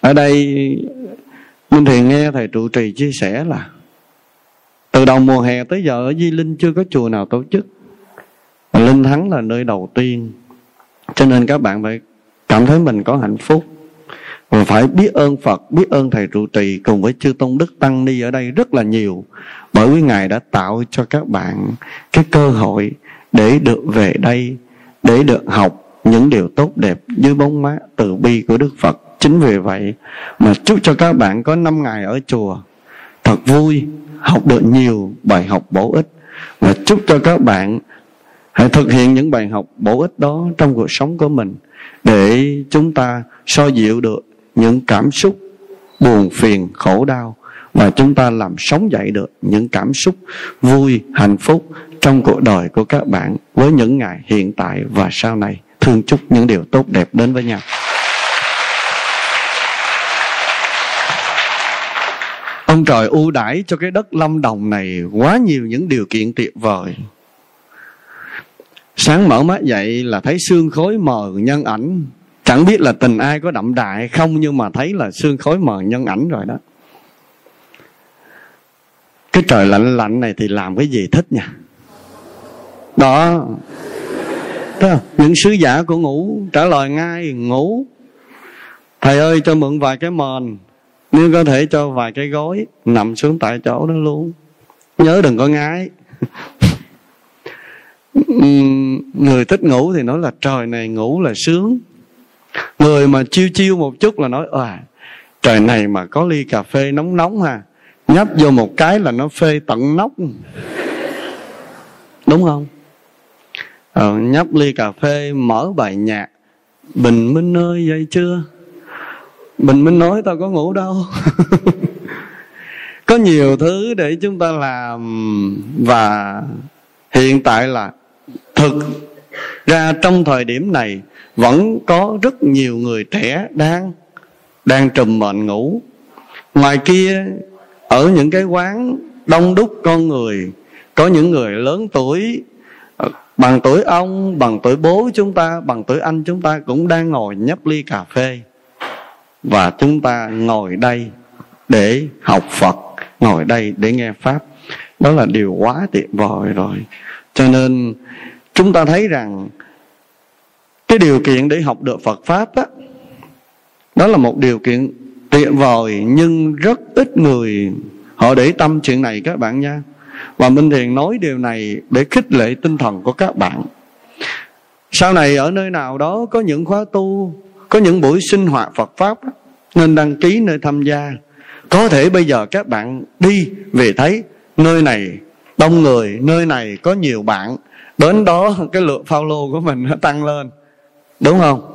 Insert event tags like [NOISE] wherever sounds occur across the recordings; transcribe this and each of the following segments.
ở đây minh thiền nghe thầy trụ trì chia sẻ là từ đầu mùa hè tới giờ ở di linh chưa có chùa nào tổ chức linh thắng là nơi đầu tiên cho nên các bạn phải cảm thấy mình có hạnh phúc và phải biết ơn Phật, biết ơn Thầy trụ trì cùng với chư Tôn Đức Tăng Ni ở đây rất là nhiều. Bởi vì Ngài đã tạo cho các bạn cái cơ hội để được về đây, để được học những điều tốt đẹp dưới bóng mát từ bi của Đức Phật. Chính vì vậy mà chúc cho các bạn có 5 ngày ở chùa. Thật vui, học được nhiều bài học bổ ích. Và chúc cho các bạn hãy thực hiện những bài học bổ ích đó trong cuộc sống của mình để chúng ta so dịu được những cảm xúc buồn phiền khổ đau. Và chúng ta làm sống dậy được những cảm xúc vui hạnh phúc trong cuộc đời của các bạn với những ngày hiện tại và sau này. Thương chúc những điều tốt đẹp đến với nhau. Ông trời ưu đãi cho cái đất lâm đồng này quá nhiều những điều kiện tuyệt vời. Sáng mở mắt dậy là thấy xương khối mờ nhân ảnh. Chẳng biết là tình ai có đậm đà hay không, nhưng mà thấy là xương khối mờ nhân ảnh rồi đó. Cái trời lạnh lạnh này thì làm cái gì thích nha? Đó. Đó, những sứ giả của ngủ trả lời ngay ngủ thầy ơi, cho mượn vài cái mền nếu có thể cho vài cái gối nằm xuống tại chỗ đó luôn. Nhớ đừng có ngái. [LAUGHS] Người thích ngủ thì nói là trời này ngủ là sướng. Người mà chiêu chiêu một chút là nói à trời này mà có ly cà phê nóng nóng ha nhấp vô một cái là nó phê tận nóc. Đúng không? Ờ, nhấp ly cà phê mở bài nhạc. Bình minh ơi dậy chưa? Bình minh nói tao có ngủ đâu. [LAUGHS] Có nhiều thứ để chúng ta làm và hiện tại là thực ra trong thời điểm này vẫn có rất nhiều người trẻ đang đang trùm mệnh ngủ. Ngoài kia, ở những cái quán đông đúc con người, có những người lớn tuổi, bằng tuổi ông, bằng tuổi bố chúng ta, bằng tuổi anh chúng ta cũng đang ngồi nhấp ly cà phê và chúng ta ngồi đây để học phật, ngồi đây để nghe pháp. Đó là điều quá tuyệt vời rồi. Cho nên, chúng ta thấy rằng cái điều kiện để học được Phật pháp đó đó là một điều kiện tuyệt vời, nhưng rất ít người họ để tâm chuyện này, các bạn nha. Và Minh Thiền nói điều này để khích lệ tinh thần của các bạn. Sau này ở nơi nào đó có những khóa tu có những buổi sinh hoạt Phật pháp nên đăng ký nơi tham gia. Có thể bây giờ các bạn đi về thấy, nơi này đông người, nơi này có nhiều bạn. Đến đó, cái lượng follow của mình nó tăng lên. Đúng không?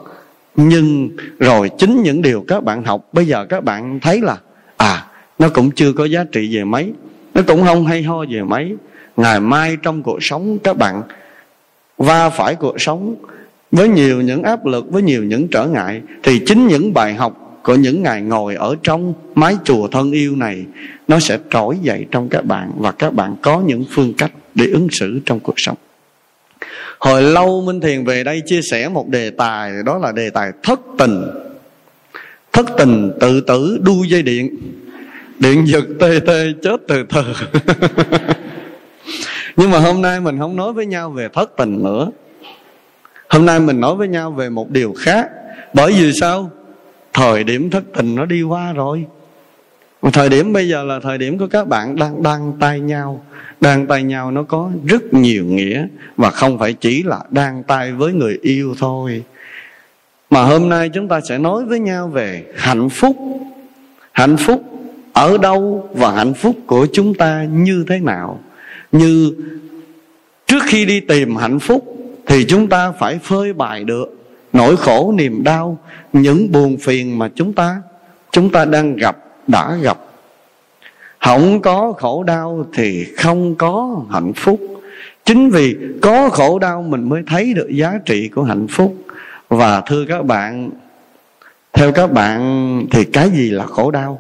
Nhưng rồi chính những điều các bạn học, bây giờ các bạn thấy là à nó cũng chưa có giá trị về mấy. Nó cũng không hay ho về mấy. Ngày mai trong cuộc sống các bạn, va phải cuộc sống với nhiều những áp lực, với nhiều những trở ngại, thì chính những bài học của những ngày ngồi ở trong mái chùa thân yêu này, nó sẽ trỗi dậy trong các bạn và các bạn có những phương cách để ứng xử trong cuộc sống. Hồi lâu minh thiền về đây chia sẻ một đề tài, đó là đề tài thất tình. Thất tình tự tử đu dây điện. Điện giật tê tê chết từ từ. [LAUGHS] Nhưng mà hôm nay mình không nói với nhau về thất tình nữa hôm nay mình nói với nhau về một điều khác. Bởi vì sao? Thời điểm thất tình nó đi qua rồi. Thời điểm bây giờ là thời điểm của các bạn đang đang tay nhau. Đang tay nhau nó có rất nhiều nghĩa và không phải chỉ là đang tay với người yêu thôi. Mà hôm nay chúng ta sẽ nói với nhau về hạnh phúc. Hạnh phúc ở đâu và hạnh phúc của chúng ta như thế nào? Như trước khi đi tìm hạnh phúc thì chúng ta phải phơi bày được. Nỗi khổ, niềm đau, những buồn phiền mà chúng ta chúng ta đang gặp, đã gặp. Không có khổ đau thì không có hạnh phúc. Chính vì có khổ đau mình mới thấy được giá trị của hạnh phúc. Và thưa các bạn, theo các bạn thì cái gì là khổ đau?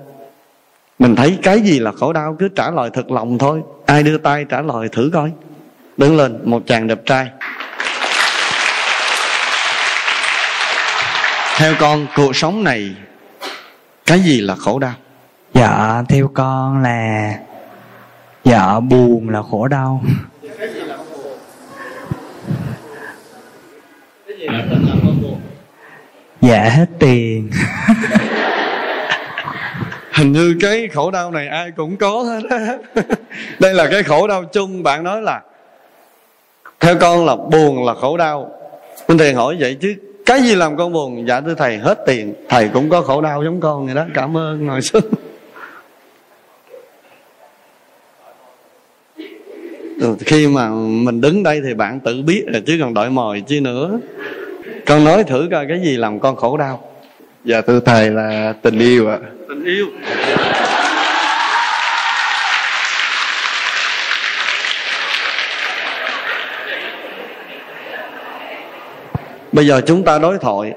Mình thấy cái gì là khổ đau cứ trả lời thật lòng thôi. Ai đưa tay trả lời thử coi. Đứng lên, một chàng đẹp trai. Theo con cuộc sống này cái gì là khổ đau? Dạ theo con là dạ buồn là khổ đau. Dạ hết tiền. [LAUGHS] Hình như cái khổ đau này ai cũng có hết á. [LAUGHS] Đây là cái khổ đau chung bạn nói là theo con là buồn là khổ đau. Minh thiền hỏi vậy chứ cái gì làm con buồn? Dạ thưa thầy hết tiền. Thầy cũng có khổ đau giống con vậy đó. Cảm ơn ngồi xuống. Ừ, khi mà mình đứng đây thì bạn tự biết rồi chứ còn đợi mồi chi nữa. Con nói thử coi cái gì làm con khổ đau? Dạ thưa thầy là tình yêu ạ. Tình yêu bây giờ chúng ta đối thoại.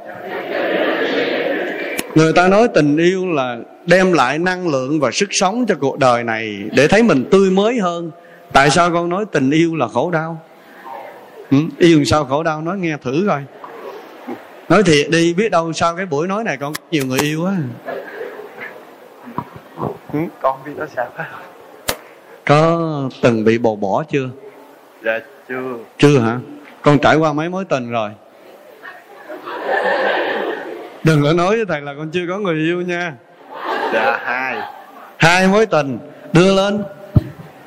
Người ta nói tình yêu là đem lại năng lượng và sức sống cho cuộc đời này để thấy mình tươi mới hơn. Tại sao con nói tình yêu là khổ đau? Ừ? yêu sao khổ đau? Nói nghe thử coi. Nói thiệt đi biết đâu sau cái buổi nói này con có nhiều người yêu á. Ừ, con biết nó sao? Có từng bị bồ bỏ chưa? Dạ chưa. Chưa hả? Con trải qua mấy mối tình rồi đừng có nói với thầy là con chưa có người yêu nha. Dạ hai. Hai mối tình. Đưa lên.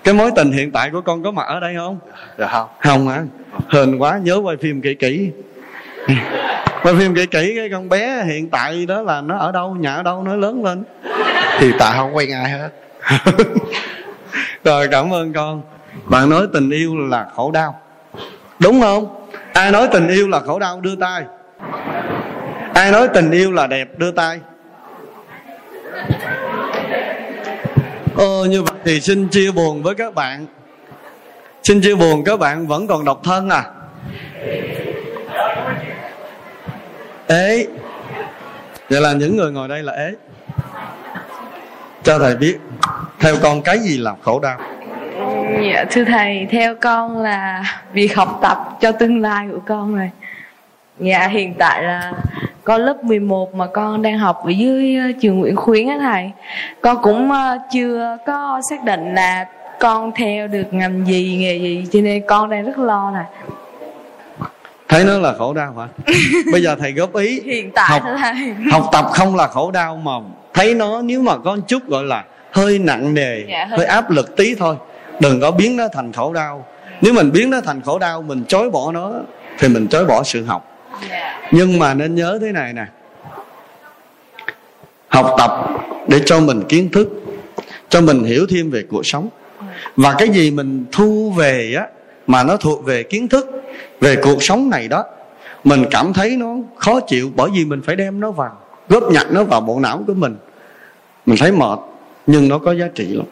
Cái mối tình hiện tại của con có mặt ở đây không? Dạ không. Không hả? Hên quá nhớ quay phim kỹ kỹ. Quay phim kỹ kỹ cái con bé hiện tại đó là nó ở đâu nhà ở đâu nó lớn lên. Thì tại không quen ai hết. [LAUGHS] Rồi cảm ơn con. Bạn nói tình yêu là khổ đau. Đúng không? Ai nói tình yêu là khổ đau đưa tay ai nói tình yêu là đẹp đưa tay. Ờ như vậy thì xin chia buồn với các bạn. Xin chia buồn các bạn vẫn còn độc thân à? Ế. Vậy là những người ngồi đây là ế. Cho thầy biết theo con cái gì làm khổ đau? Dạ thưa thầy, theo con là việc học tập cho tương lai của con rồi. Dạ hiện tại là con lớp 11 mà con đang học ở dưới ờ, trường Nguyễn Khuyến á thầy. Con cũng ờ, chưa có xác định là con theo được ngành gì, nghề gì cho nên con đang rất lo nè. thấy nó là khổ đau hả [LAUGHS] bây giờ thầy góp ý Hiện tại học, thầy. học tập không là khổ đau mà thấy nó nếu mà có chút gọi là hơi nặng nề Dạ, hơi- hơi áp lực tí thôi đừng có biến nó thành khổ đau nếu mình biến nó thành khổ đau mình chối bỏ nó thì mình chối bỏ sự học nhưng mà nên nhớ thế này nè. Học tập để cho mình kiến thức, cho mình hiểu thêm về cuộc sống. Và cái gì mình thu về á, mà nó thuộc về kiến thức, về cuộc sống này đó, mình cảm thấy nó khó chịu bởi vì mình phải đem nó vào, góp nhặt nó vào bộ não của mình. Mình thấy mệt, nhưng nó có giá trị lắm.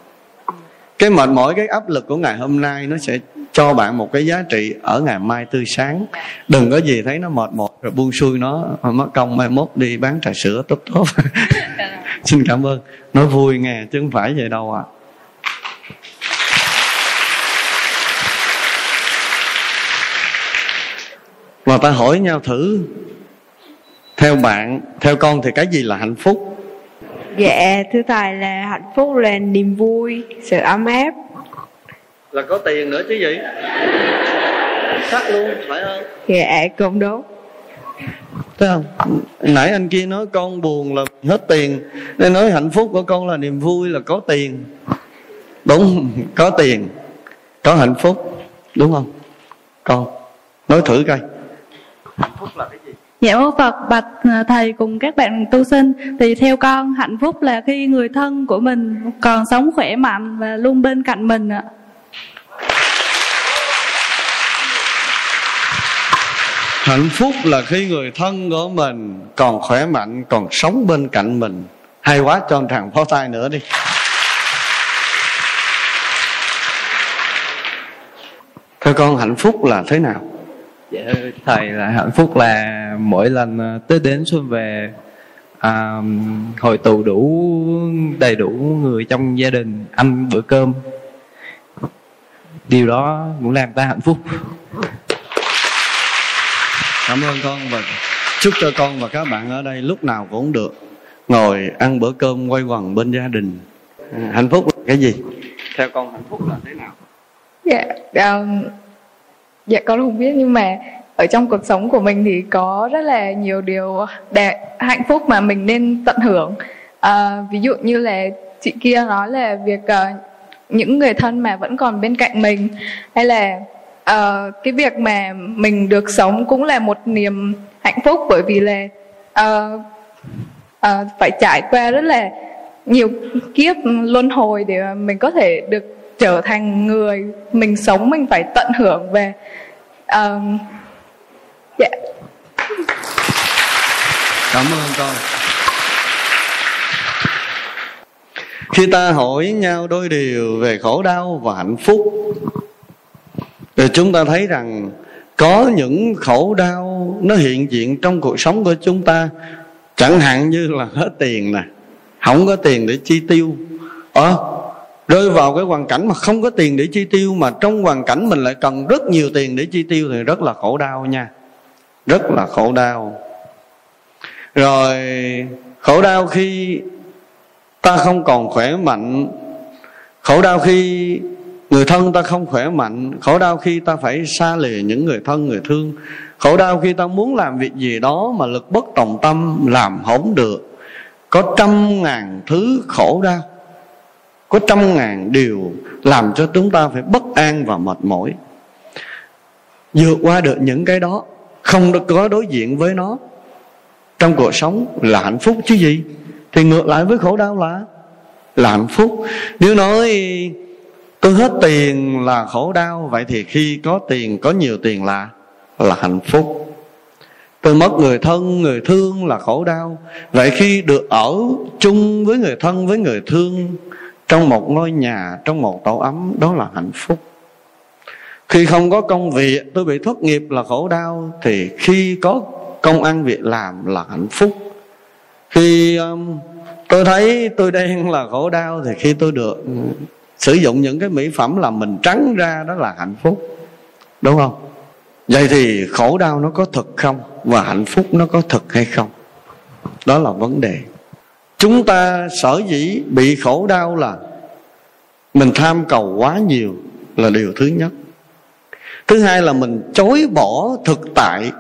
Cái mệt mỏi, cái áp lực của ngày hôm nay nó sẽ cho bạn một cái giá trị ở ngày mai tươi sáng đừng có gì thấy nó mệt mỏi rồi buông xuôi nó mất công mai mốt đi bán trà sữa tốt tốt [LAUGHS] xin cảm ơn nói vui nghe chứ không phải vậy đâu ạ à. mà ta hỏi nhau thử theo bạn theo con thì cái gì là hạnh phúc Dạ, thưa Thầy là hạnh phúc là niềm vui, sự ấm áp. Là có tiền nữa chứ gì? Khác luôn phải không? Dạ, cũng đúng. thấy không? Nãy anh kia nói con buồn là hết tiền. Nên nói hạnh phúc của con là niềm vui là có tiền. Đúng có tiền có hạnh phúc. Đúng không? Con nói thử coi. Dạ mô Phật bạch à, thầy cùng các bạn tu sinh. Thì theo con hạnh phúc là khi người thân của mình còn sống khỏe mạnh và luôn bên cạnh mình ạ. Hạnh phúc là khi người thân của mình còn khỏe mạnh còn sống bên cạnh mình. Hay quá cho anh pháo tay nữa đi. Thưa con hạnh phúc là thế nào? Dạ thầy là hạnh phúc là mỗi lần tới Tết đến xuân về à, hội tụ đủ đầy đủ người trong gia đình ăn bữa cơm. Điều đó cũng làm ta hạnh phúc cảm ơn con và chúc cho con và các bạn ở đây lúc nào cũng được ngồi ăn bữa cơm quay quần bên gia đình. À, hạnh phúc là cái gì? Theo con hạnh phúc là thế nào? Dạ um, dạ con không biết nhưng mà ở trong cuộc sống của mình thì có rất là nhiều điều đẹp hạnh phúc mà mình nên tận hưởng. À, ví dụ như là chị kia nói là việc uh, những người thân mà vẫn còn bên cạnh mình hay là uh, cái việc mà mình được sống cũng là một niềm hạnh phúc bởi vì là uh, uh, phải trải qua rất là nhiều kiếp luân hồi để mình có thể được trở thành người mình sống mình phải tận hưởng về uh, yeah. cảm ơn con khi ta hỏi nhau đôi điều về khổ đau và hạnh phúc thì chúng ta thấy rằng có những khổ đau nó hiện diện trong cuộc sống của chúng ta. Chẳng hạn như là hết tiền nè, không có tiền để chi tiêu. Ờ rơi vào cái hoàn cảnh mà không có tiền để chi tiêu mà trong hoàn cảnh mình lại cần rất nhiều tiền để chi tiêu thì rất là khổ đau nha. Rất là khổ đau. Rồi, khổ đau khi ta không còn khỏe mạnh. Khổ đau khi người thân ta không khỏe mạnh, khổ đau khi ta phải xa lìa những người thân, người thương. Khổ đau khi ta muốn làm việc gì đó mà lực bất tòng tâm làm không được. Có trăm ngàn thứ khổ đau, có trăm ngàn điều làm cho chúng ta phải bất an và mệt mỏi. Vượt qua được những cái đó, không được có đối diện với nó, trong cuộc sống là hạnh phúc chứ gì? Thì ngược lại với khổ đau là là hạnh phúc. Nếu nói tôi hết tiền là khổ đau vậy thì khi có tiền có nhiều tiền là là hạnh phúc. Tôi mất người thân người thương là khổ đau. Vậy khi được ở chung với người thân với người thương trong một ngôi nhà trong một tổ ấm đó là hạnh phúc. Khi không có công việc tôi bị thất nghiệp là khổ đau thì khi có công ăn việc làm là hạnh phúc. Khi um, tôi thấy tôi đen là khổ đau thì khi tôi được sử dụng những cái mỹ phẩm làm mình trắng ra đó là hạnh phúc. Đúng không? Vậy thì khổ đau nó có thật không? Và hạnh phúc nó có thật hay không? Đó là vấn đề. Chúng ta sở dĩ bị khổ đau là mình tham cầu quá nhiều là điều thứ nhất. Thứ hai là mình chối bỏ thực tại.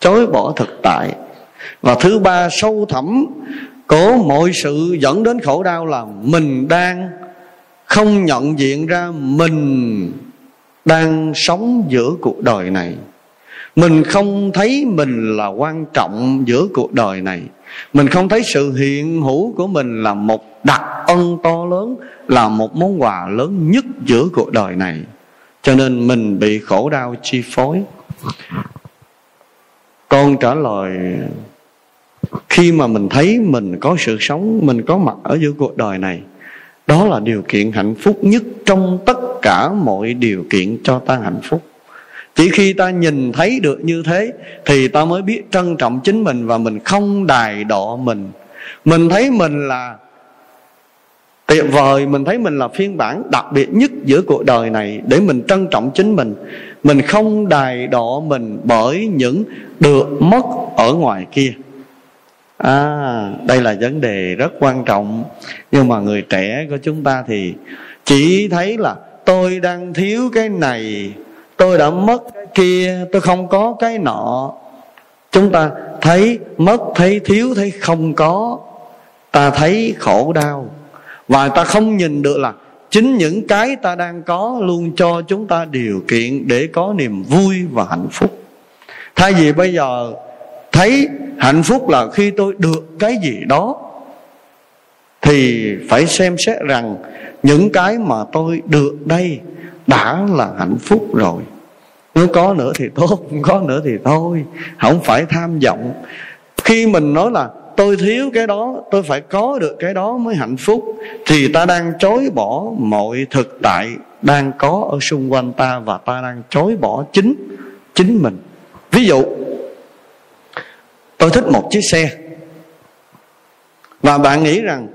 Chối bỏ thực tại. Và thứ ba, sâu thẳm của mọi sự dẫn đến khổ đau là mình đang không nhận diện ra mình đang sống giữa cuộc đời này. Mình không thấy mình là quan trọng giữa cuộc đời này. Mình không thấy sự hiện hữu của mình là một đặc ân to lớn, là một món quà lớn nhất giữa cuộc đời này. Cho nên mình bị khổ đau chi phối. Con trả lời khi mà mình thấy mình có sự sống, mình có mặt ở giữa cuộc đời này, đó là điều kiện hạnh phúc nhất trong tất cả mọi điều kiện cho ta hạnh phúc. Chỉ khi ta nhìn thấy được như thế thì ta mới biết trân trọng chính mình và mình không đài đọ mình. Mình thấy mình là tuyệt vời, mình thấy mình là phiên bản đặc biệt nhất giữa cuộc đời này để mình trân trọng chính mình. Mình không đài đọ mình bởi những được mất ở ngoài kia à đây là vấn đề rất quan trọng. Nhưng mà người trẻ của chúng ta thì chỉ thấy là tôi đang thiếu cái này, tôi đã mất cái kia, tôi không có cái nọ. Chúng ta thấy mất, thấy thiếu, thấy không có. Ta thấy khổ đau. Và ta không nhìn được là chính những cái ta đang có luôn cho chúng ta điều kiện để có niềm vui và hạnh phúc. Thay vì bây giờ thấy hạnh phúc là khi tôi được cái gì đó, thì phải xem xét rằng những cái mà tôi được đây đã là hạnh phúc rồi. Nếu có nữa thì tốt, không có nữa thì thôi. Không phải tham vọng. Khi mình nói là tôi thiếu cái đó, tôi phải có được cái đó mới hạnh phúc, thì ta đang chối bỏ mọi thực tại đang có ở xung quanh ta và ta đang chối bỏ chính chính mình. Ví dụ tôi thích một chiếc xe. Và bạn nghĩ rằng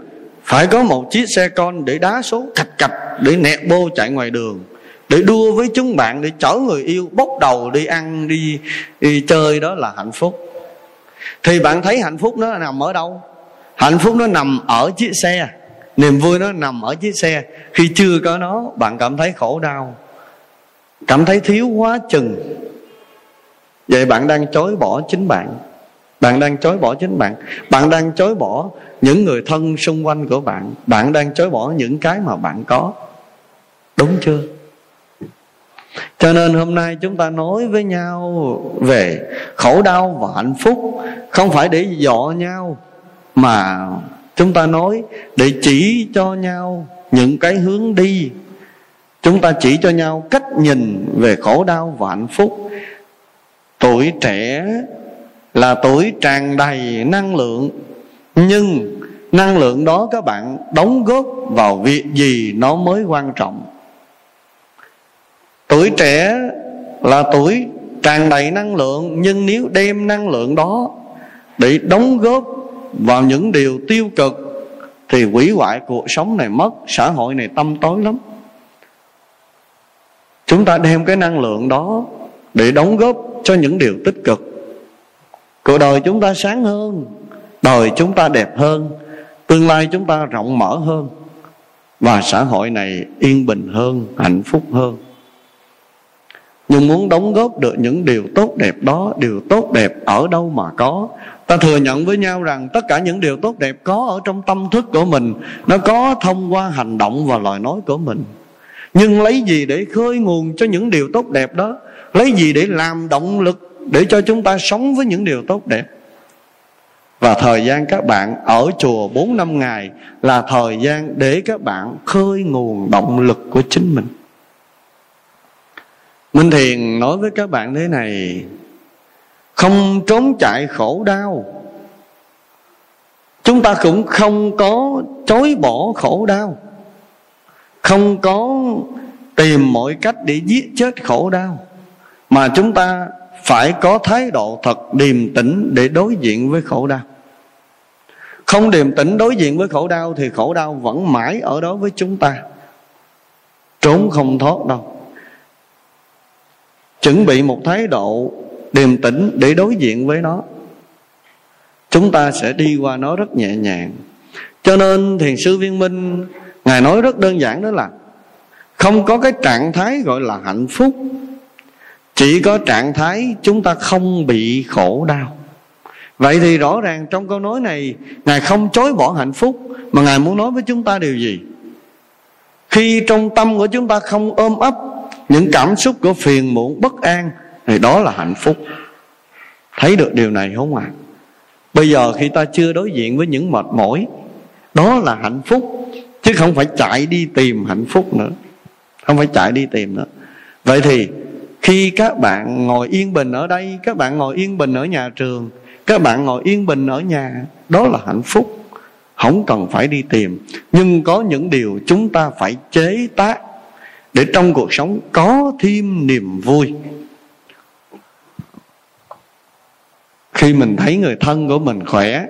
phải có một chiếc xe con để đá số cạch cạch để nẹt bô chạy ngoài đường để đua với chúng bạn để chở người yêu bốc đầu đi ăn đi, đi chơi đó là hạnh phúc. Thì bạn thấy hạnh phúc nó nằm ở đâu? Hạnh phúc nó nằm ở chiếc xe. Niềm vui nó nằm ở chiếc xe. Khi chưa có nó bạn cảm thấy khổ đau cảm thấy thiếu quá chừng. Vậy bạn đang chối bỏ chính bạn bạn đang chối bỏ chính bạn. Bạn đang chối bỏ những người thân xung quanh của bạn. Bạn đang chối bỏ những cái mà bạn có. Đúng chưa? Cho nên hôm nay chúng ta nói với nhau về khổ đau và hạnh phúc. Không phải để dọ nhau, mà chúng ta nói để chỉ cho nhau những cái hướng đi. Chúng ta chỉ cho nhau cách nhìn về khổ đau và hạnh phúc. Tuổi trẻ là tuổi tràn đầy năng lượng. Nhưng năng lượng đó các bạn đóng góp vào việc gì nó mới quan trọng? Tuổi trẻ là tuổi tràn đầy năng lượng, nhưng nếu đem năng lượng đó để đóng góp vào những điều tiêu cực, thì hủy hoại cuộc sống này mất, xã hội này tâm tối lắm. Chúng ta đem cái năng lượng đó để đóng góp cho những điều tích cực cuộc đời chúng ta sáng hơn, đời chúng ta đẹp hơn, tương lai chúng ta rộng mở hơn, và xã hội này yên bình hơn, hạnh phúc hơn. Nhưng muốn đóng góp được những điều tốt đẹp đó, điều tốt đẹp ở đâu mà có? Ta thừa nhận với nhau rằng tất cả những điều tốt đẹp có ở trong tâm thức của mình, nó có thông qua hành động và lời nói của mình. Nhưng lấy gì để khơi nguồn cho những điều tốt đẹp đó? Lấy gì để làm động lực để cho chúng ta sống với những điều tốt đẹp. Và thời gian các bạn ở chùa 4 năm ngày là thời gian để các bạn khơi nguồn động lực của chính mình. Minh Thiền nói với các bạn thế này, Không trốn chạy khổ đau. Chúng ta cũng không có chối bỏ khổ đau. Không có tìm mọi cách để giết chết khổ đau. Mà chúng ta phải có thái độ thật điềm tĩnh để đối diện với khổ đau. Không điềm tĩnh đối diện với khổ đau thì khổ đau vẫn mãi ở đó với chúng ta. Trốn không thoát đâu. Chuẩn bị một thái độ điềm tĩnh để đối diện với nó. Chúng ta sẽ đi qua nó rất nhẹ nhàng. Cho nên thiền sư viên minh, ngài nói rất đơn giản đó là không có cái trạng thái gọi là hạnh phúc chỉ có trạng thái chúng ta không bị khổ đau. Vậy thì rõ ràng trong câu nói này, ngài không chối bỏ hạnh phúc, mà ngài muốn nói với chúng ta điều gì? Khi trong tâm của chúng ta không ôm ấp những cảm xúc của phiền muộn, bất an, thì đó là hạnh phúc. Thấy được điều này không ạ? À? bây giờ khi ta chưa đối diện với những mệt mỏi, đó là hạnh phúc, chứ không phải chạy đi tìm hạnh phúc nữa. Không phải chạy đi tìm nữa. Vậy thì khi các bạn ngồi yên bình ở đây, các bạn ngồi yên bình ở nhà trường, các bạn ngồi yên bình ở nhà, đó là hạnh phúc. Không cần phải đi tìm. Nhưng có những điều chúng ta phải chế tác để trong cuộc sống có thêm niềm vui. Khi mình thấy người thân của mình khỏe,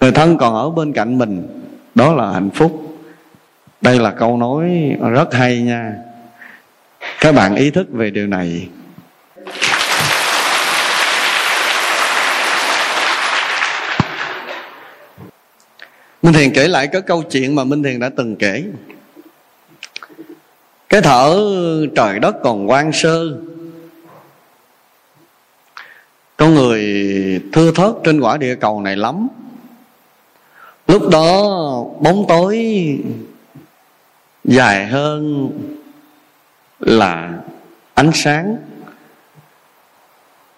người thân còn ở bên cạnh mình, đó là hạnh phúc. Đây là câu nói rất hay nha các bạn ý thức về điều này. Minh Thiền kể lại cái câu chuyện mà Minh Thiền đã từng kể. Cái thở trời đất còn quan sơ. Con người thưa thớt trên quả địa cầu này lắm. Lúc đó bóng tối dài hơn là ánh sáng.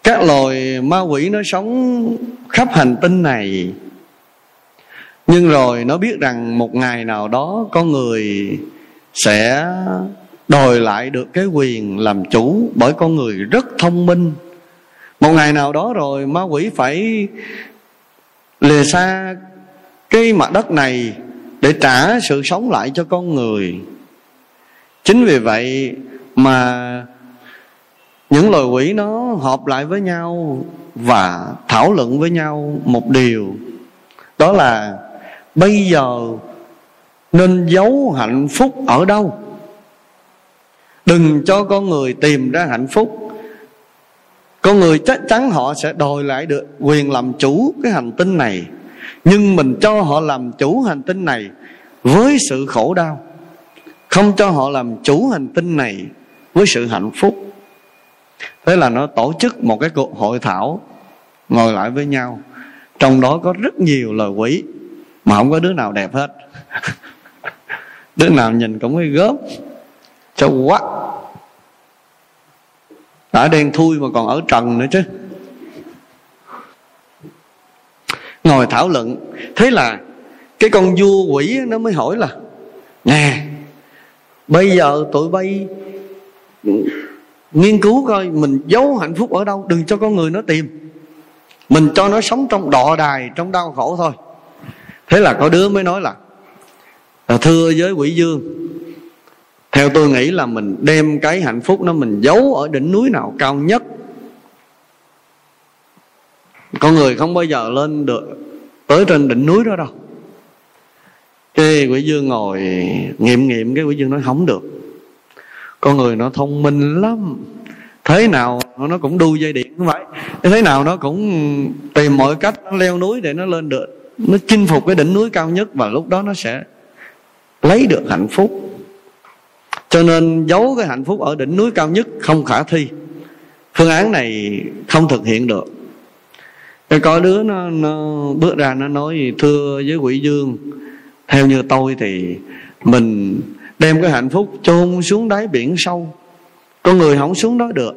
Các loài ma quỷ nó sống khắp hành tinh này. Nhưng rồi nó biết rằng một ngày nào đó có người sẽ đòi lại được cái quyền làm chủ bởi con người rất thông minh. Một ngày nào đó rồi ma quỷ phải lìa xa cái mặt đất này để trả sự sống lại cho con người. Chính vì vậy mà những loài quỷ nó họp lại với nhau và thảo luận với nhau một điều. Đó là bây giờ nên giấu hạnh phúc ở đâu? Đừng cho con người tìm ra hạnh phúc. Con người chắc chắn họ sẽ đòi lại được quyền làm chủ cái hành tinh này. Nhưng mình cho họ làm chủ hành tinh này với sự khổ đau, không cho họ làm chủ hành tinh này với sự hạnh phúc. Thế là nó tổ chức một cái cuộc hội thảo, ngồi lại với nhau. Trong đó có rất nhiều lời quỷ, mà không có đứa nào đẹp hết. [LAUGHS] Đứa nào nhìn cũng cái gớm. Cho quá. Đã đen thui mà còn ở trần nữa chứ. Ngồi thảo luận, thế là cái con vua quỷ nó mới hỏi là, nè, bây giờ tụi bay nghiên cứu coi mình giấu hạnh phúc ở đâu, đừng cho con người nó tìm. Mình cho nó sống trong đọ đài, trong đau khổ thôi. Thế là có đứa mới nói là à, thưa với quỷ dương theo tôi nghĩ là mình đem cái hạnh phúc đó mình giấu ở đỉnh núi nào cao nhất. Con người không bao giờ lên được, tới trên đỉnh núi đó đâu. Cái quỷ dương ngồi nghiệm nghiệm, cái quỷ dương nói, không được con người nó thông minh lắm. Thế nào nó cũng đu dây điện không vậy, thế nào nó cũng tìm mọi cách leo núi để nó lên được. Nó chinh phục cái đỉnh núi cao nhất và lúc đó nó sẽ lấy được hạnh phúc. Cho nên giấu cái hạnh phúc ở đỉnh núi cao nhất không khả thi. Phương án này không thực hiện được. Cái có đứa nó, nó bước ra nó nói thưa với quỷ dương theo như tôi thì mình đem cái hạnh phúc chôn xuống đáy biển sâu. Con người không xuống đó được.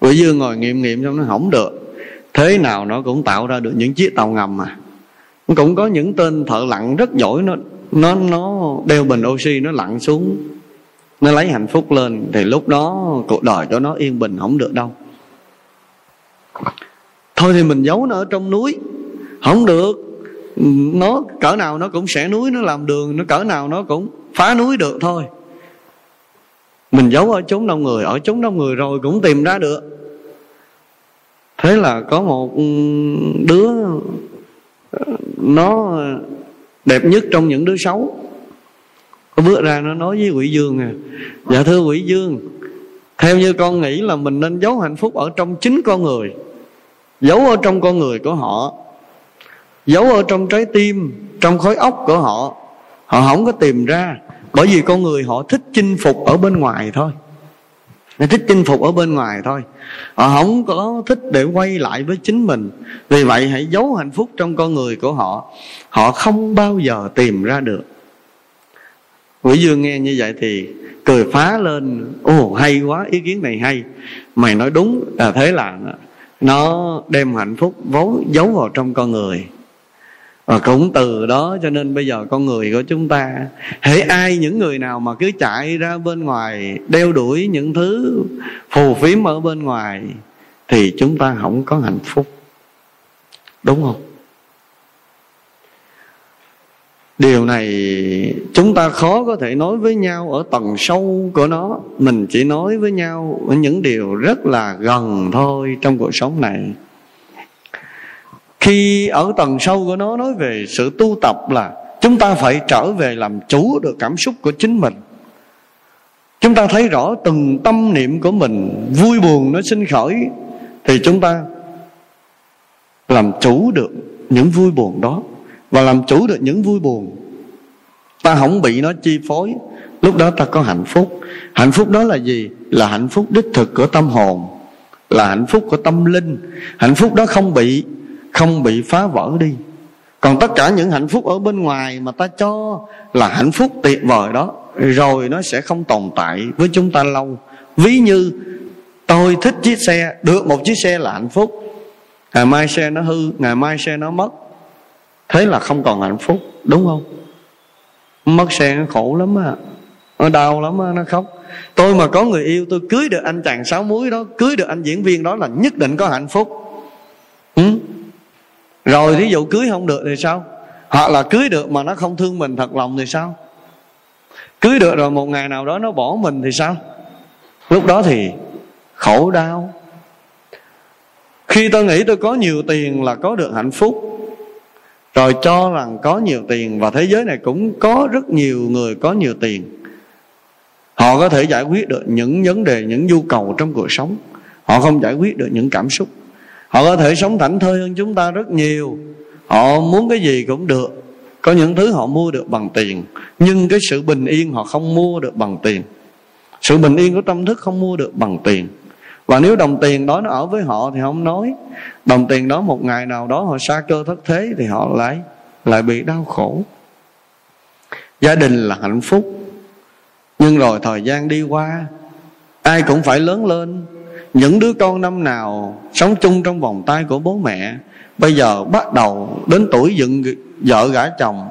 Quỷ dương ngồi nghiệm nghiệm xong nó không được. Thế nào nó cũng tạo ra được những chiếc tàu ngầm mà. Cũng có những tên thợ lặn rất giỏi. Nó nó nó đeo bình oxy, nó lặn xuống. Nó lấy hạnh phúc lên. Thì lúc đó cuộc đời cho nó yên bình không được đâu. Thôi thì mình giấu nó ở trong núi. Không được nó, cỡ nào nó cũng sẽ núi nó làm đường, nó cỡ nào nó cũng phá núi được thôi. Mình giấu ở chốn đông người, ở chốn đông người rồi cũng tìm ra được. Thế là có một ừ, đứa, nó đẹp nhất trong những đứa xấu. Có bước ra nó nói với quỷ dương à dạ thưa quỷ dương, theo như con nghĩ là mình nên giấu hạnh phúc ở trong chính con người. Giấu ở trong con người của họ giấu ở trong trái tim, trong khối óc của họ họ không có tìm ra, bởi vì con người họ thích chinh phục ở bên ngoài thôi. Họ thích chinh phục ở bên ngoài thôi. Họ không có thích để quay lại với chính mình. Vì vậy hãy giấu hạnh phúc trong con người của họ. Họ không bao giờ tìm ra được. Quỷ Dương nghe như vậy thì cười phá lên. Ồ, hay quá, ý kiến này hay. Mày nói đúng là thế là Nó đem hạnh phúc vốn giấu vào trong con người và cũng từ đó cho nên bây giờ con người của chúng ta, hễ ai những người nào mà cứ chạy ra bên ngoài, đeo đuổi những thứ phù phiếm ở bên ngoài, thì chúng ta không có hạnh phúc. Đúng không? Điều này chúng ta khó có thể nói với nhau ở tầng sâu của nó. Mình chỉ nói với nhau ở những điều rất là gần thôi trong cuộc sống này khi ở tầng sâu của nó nói về sự tu tập là chúng ta phải trở về làm chủ được cảm xúc của chính mình. Chúng ta thấy rõ từng tâm niệm của mình vui buồn nó sinh khởi, thì chúng ta làm chủ được những vui buồn đó. Và làm chủ được những vui buồn, ta không bị nó chi phối. Lúc đó ta có hạnh phúc. Hạnh phúc đó là gì? Là hạnh phúc đích thực của tâm hồn, là hạnh phúc của tâm linh. Hạnh phúc đó không bị không bị phá vỡ đi. Còn tất cả những hạnh phúc ở bên ngoài mà ta cho là hạnh phúc tuyệt vời đó rồi nó sẽ không tồn tại với chúng ta lâu. Ví như tôi thích chiếc xe được một chiếc xe là hạnh phúc. Ngày mai xe nó hư ngày mai xe nó mất. Thế là không còn hạnh phúc đúng không? Mất xe nó khổ lắm à, nó đau lắm á nó khóc. Tôi mà có người yêu tôi cưới được anh chàng sáu muối đó cưới được anh diễn viên đó là nhất định có hạnh phúc. Ừ? Rồi thí dụ cưới không được thì sao? Hoặc là cưới được mà nó không thương mình thật lòng thì sao? Cưới được rồi một ngày nào đó nó bỏ mình thì sao? Lúc đó thì khổ đau. Khi tôi nghĩ tôi có nhiều tiền là có được hạnh phúc. Rồi cho rằng có nhiều tiền và thế giới này cũng có rất nhiều người có nhiều tiền. Họ họ có thể giải quyết được những vấn đề những nhu cầu trong cuộc sống. Họ không giải quyết được những cảm xúc họ có thể sống thảnh thơi hơn chúng ta rất nhiều. Họ muốn cái gì cũng được. Có những thứ họ mua được bằng tiền, nhưng cái sự bình yên họ không mua được bằng tiền. Sự bình yên của tâm thức không mua được bằng tiền. Và nếu đồng tiền đó nó ở với họ thì không nói. Đồng tiền đó một ngày nào đó họ xa cơ thất thế thì họ lại lại bị đau khổ. Gia đình là hạnh phúc. Nhưng rồi thời gian đi qua, ai cũng phải lớn lên những đứa con năm nào sống chung trong vòng tay của bố mẹ, bây giờ bắt đầu đến tuổi dựng vợ gả chồng,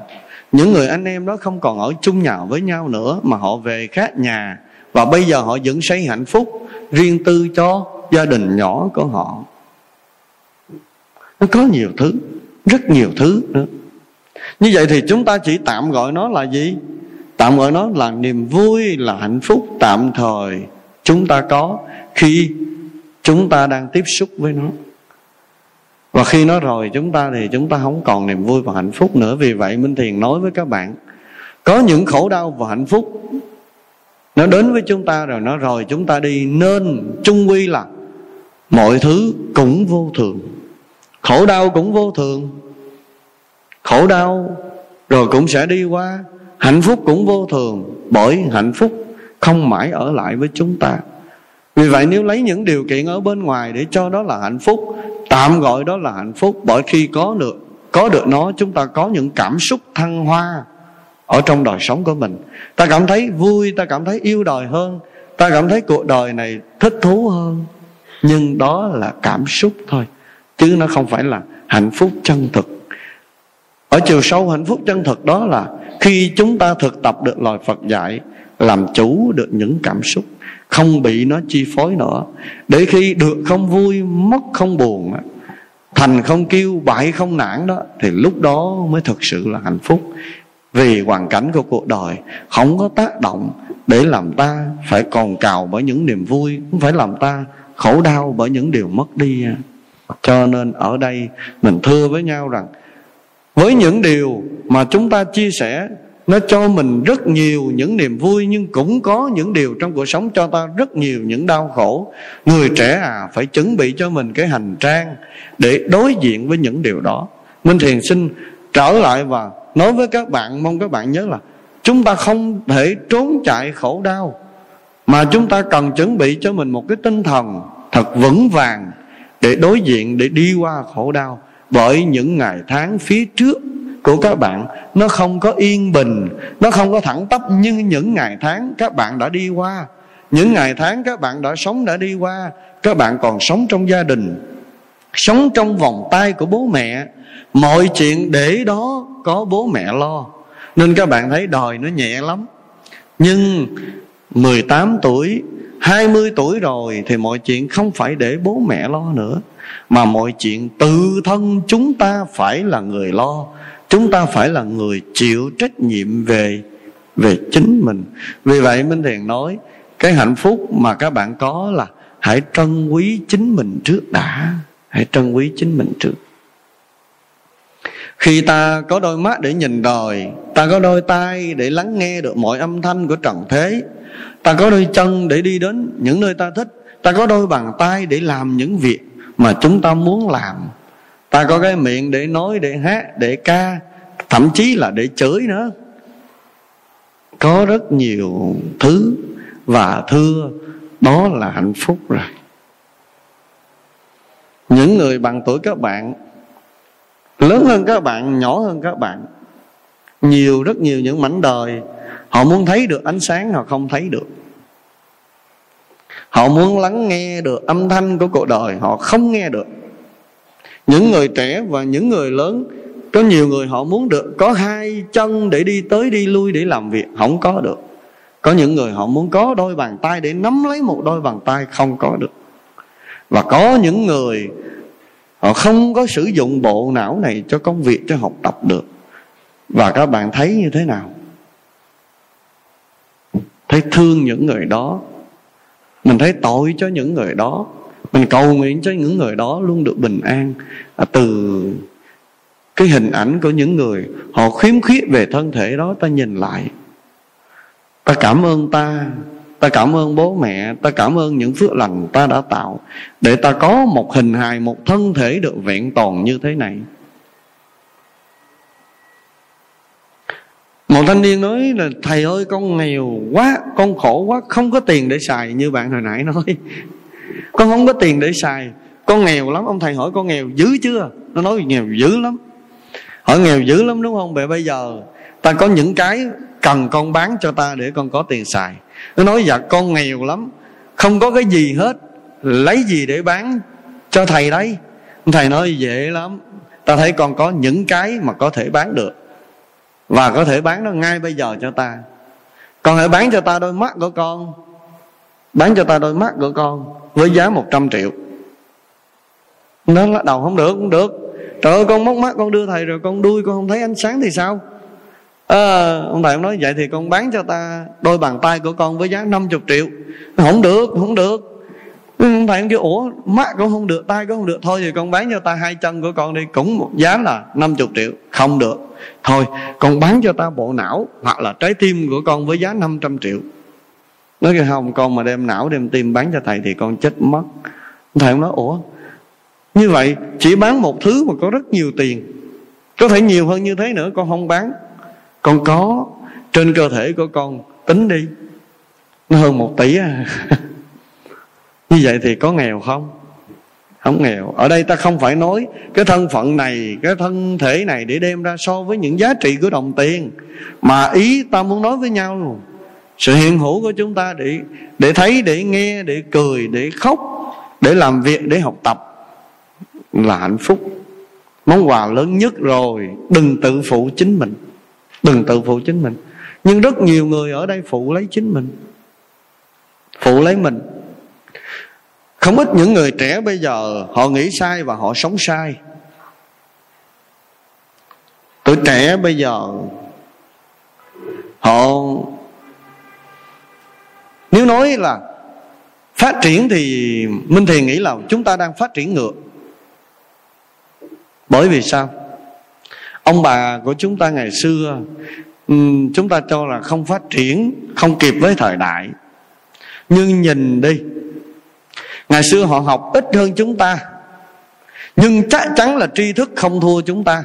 những người anh em đó không còn ở chung nhà với nhau nữa mà họ về khác nhà. Và bây giờ họ dựng xây hạnh phúc riêng tư cho gia đình nhỏ của họ. Nó có nhiều thứ, rất nhiều thứ nữa. Như vậy thì chúng ta chỉ tạm gọi nó là gì? Tạm gọi nó là niềm vui, là hạnh phúc tạm thời chúng ta có khi chúng ta đang tiếp xúc với nó. Và khi nó rồi, chúng ta thì chúng ta không còn niềm vui và hạnh phúc nữa. Vì vậy, minh thiền nói với các bạn, có những khổ đau và hạnh phúc, nó đến với chúng ta rồi, nó rồi chúng ta đi nên chung quy là mọi thứ cũng vô thường. Khổ đau cũng vô thường, khổ đau rồi cũng sẽ đi qua, hạnh phúc cũng vô thường bởi hạnh phúc không mãi ở lại với chúng ta vì vậy nếu lấy những điều kiện ở bên ngoài để cho đó là hạnh phúc, tạm gọi đó là hạnh phúc, bởi khi có được có được nó, chúng ta có những cảm xúc thăng hoa ở trong đời sống của mình. Ta cảm thấy vui, ta cảm thấy yêu đời hơn, ta cảm thấy cuộc đời này thích thú hơn. Nhưng đó là cảm xúc thôi, chứ nó không phải là hạnh phúc chân thực. Ở chiều sâu, hạnh phúc chân thực đó là khi chúng ta thực tập được lời phật dạy, làm chủ được những cảm xúc không bị nó chi phối nữa để khi được không vui, mất không buồn, thành không kêu, bại không nản đó, thì lúc đó mới thực sự là hạnh phúc. Vì hoàn cảnh của cuộc đời không có tác động để làm ta phải còn cào bởi những niềm vui, không phải làm ta khổ đau bởi những điều mất đi. Cho nên ở đây mình thưa với nhau rằng, với những điều mà chúng ta chia sẻ nó cho mình rất nhiều những niềm vui, nhưng cũng có những điều trong cuộc sống cho ta rất nhiều những đau khổ. Người trẻ à phải chuẩn bị cho mình cái hành trang để đối diện với những điều đó. Minh thiền xin trở lại và nói với các bạn, mong các bạn nhớ là chúng ta không thể trốn chạy khổ đau, mà chúng ta cần chuẩn bị cho mình một cái tinh thần thật vững vàng để đối diện, để đi qua khổ đau bởi những ngày tháng phía trước của các bạn, nó không có yên bình, nó không có thẳng tắp như những ngày tháng các bạn đã đi qua. Những ngày tháng các bạn đã sống đã đi qua, các bạn còn sống trong gia đình, sống trong vòng tay của bố mẹ. Mọi chuyện để đó có bố mẹ lo. Nên các bạn thấy đời nó nhẹ lắm. Nhưng 18 tuổi 20 tuổi rồi thì mọi chuyện không phải để bố mẹ lo nữa, mà mọi chuyện tự thân chúng ta phải là người lo chúng ta phải là người chịu trách nhiệm về về chính mình. Vì vậy minh thiền nói, cái hạnh phúc mà các bạn có là hãy trân quý chính mình trước đã. Hãy trân quý chính mình trước. Khi ta có đôi mắt để nhìn đời ta có đôi tai để lắng nghe được mọi âm thanh của trần thế, ta có đôi chân để đi đến những nơi ta thích, ta có đôi bàn tay để làm những việc mà chúng ta muốn làm ta có cái miệng để nói, để hát, để ca, thậm chí là để chửi nữa. Có rất nhiều thứ và thưa, đó là hạnh phúc rồi. Những người bằng tuổi các bạn, lớn hơn các bạn, nhỏ hơn các bạn, nhiều, rất nhiều những mảnh đời, họ muốn thấy được ánh sáng, họ không thấy được. Họ muốn lắng nghe được âm thanh của cuộc đời, họ không nghe được những người trẻ và những người lớn, có nhiều người họ muốn được có hai chân để đi tới đi lui để làm việc, không có được. Có những người họ muốn có đôi bàn tay để nắm lấy một đôi bàn tay không có được. Và có những người họ không có sử dụng bộ não này cho công việc, cho học tập được. Và các bạn thấy như thế nào? Thấy thương những người đó. Mình thấy tội cho những người đó mình cầu nguyện cho những người đó luôn được bình an. À, từ cái hình ảnh của những người họ khiếm khuyết về thân thể đó ta nhìn lại. Ta cảm ơn ta ta cảm ơn bố mẹ ta cảm ơn những phước lành ta đã tạo để ta có một hình hài một thân thể được vẹn toàn như thế này. Một thanh niên nói là thầy ơi con nghèo quá con khổ quá không có tiền để xài như bạn hồi nãy nói con không có tiền để xài. Con nghèo lắm. Ông thầy hỏi con nghèo dữ chưa? Nó nói nghèo dữ lắm. Hỏi nghèo dữ lắm đúng không? Vậy bây giờ, ta có những cái cần con bán cho ta để con có tiền xài. Nó nói dạ con nghèo lắm. Không có cái gì hết. Lấy gì để bán cho thầy đấy? Thầy nói dễ lắm. Ta thấy con có những cái mà có thể bán được. Và có thể bán nó ngay bây giờ cho ta. Con hãy bán cho ta đôi mắt của con bán cho ta đôi mắt của con với giá 100 triệu. Nó lắc đầu không được không được. Trời ơi con móc mắt con đưa thầy rồi con đuôi con không thấy ánh sáng thì sao? À, ông thầy ông nói vậy thì con bán cho ta đôi bàn tay của con với giá 50 triệu. Không được không được. Ừ, ông thầy ông kêu ủa mắt cũng không được tay cũng không được. Thôi thì con bán cho ta hai chân của con đi cũng một giá là 50 triệu. Không được. Thôi con bán cho ta bộ não hoặc là trái tim của con với giá 500 triệu nói kêu không, con mà đem não, đem tim bán cho thầy thì con chết mất. Thầy không nói, ủa, như vậy chỉ bán một thứ mà có rất nhiều tiền, có thể nhiều hơn như thế nữa, con không bán. Con có, trên cơ thể của con tính đi, nó hơn một tỷ à. [LAUGHS] Như vậy thì có nghèo không? Không nghèo. Ở đây ta không phải nói cái thân phận này, cái thân thể này để đem ra so với những giá trị của đồng tiền, mà ý ta muốn nói với nhau sự hiện hữu của chúng ta để để thấy, để nghe, để cười, để khóc, để làm việc, để học tập là hạnh phúc. Món quà lớn nhất rồi, đừng tự phụ chính mình. Đừng tự phụ chính mình. Nhưng rất nhiều người ở đây phụ lấy chính mình. Phụ lấy mình. Không ít những người trẻ bây giờ, họ nghĩ sai và họ sống sai. Tuổi trẻ bây giờ, họ nếu nói là phát triển thì minh thiền nghĩ là chúng ta đang phát triển ngược. Bởi vì sao? Ông bà của chúng ta ngày xưa chúng ta cho là không phát triển, không kịp với thời đại. Nhưng nhìn đi, ngày xưa họ học ít hơn chúng ta, nhưng chắc chắn là tri thức không thua chúng ta.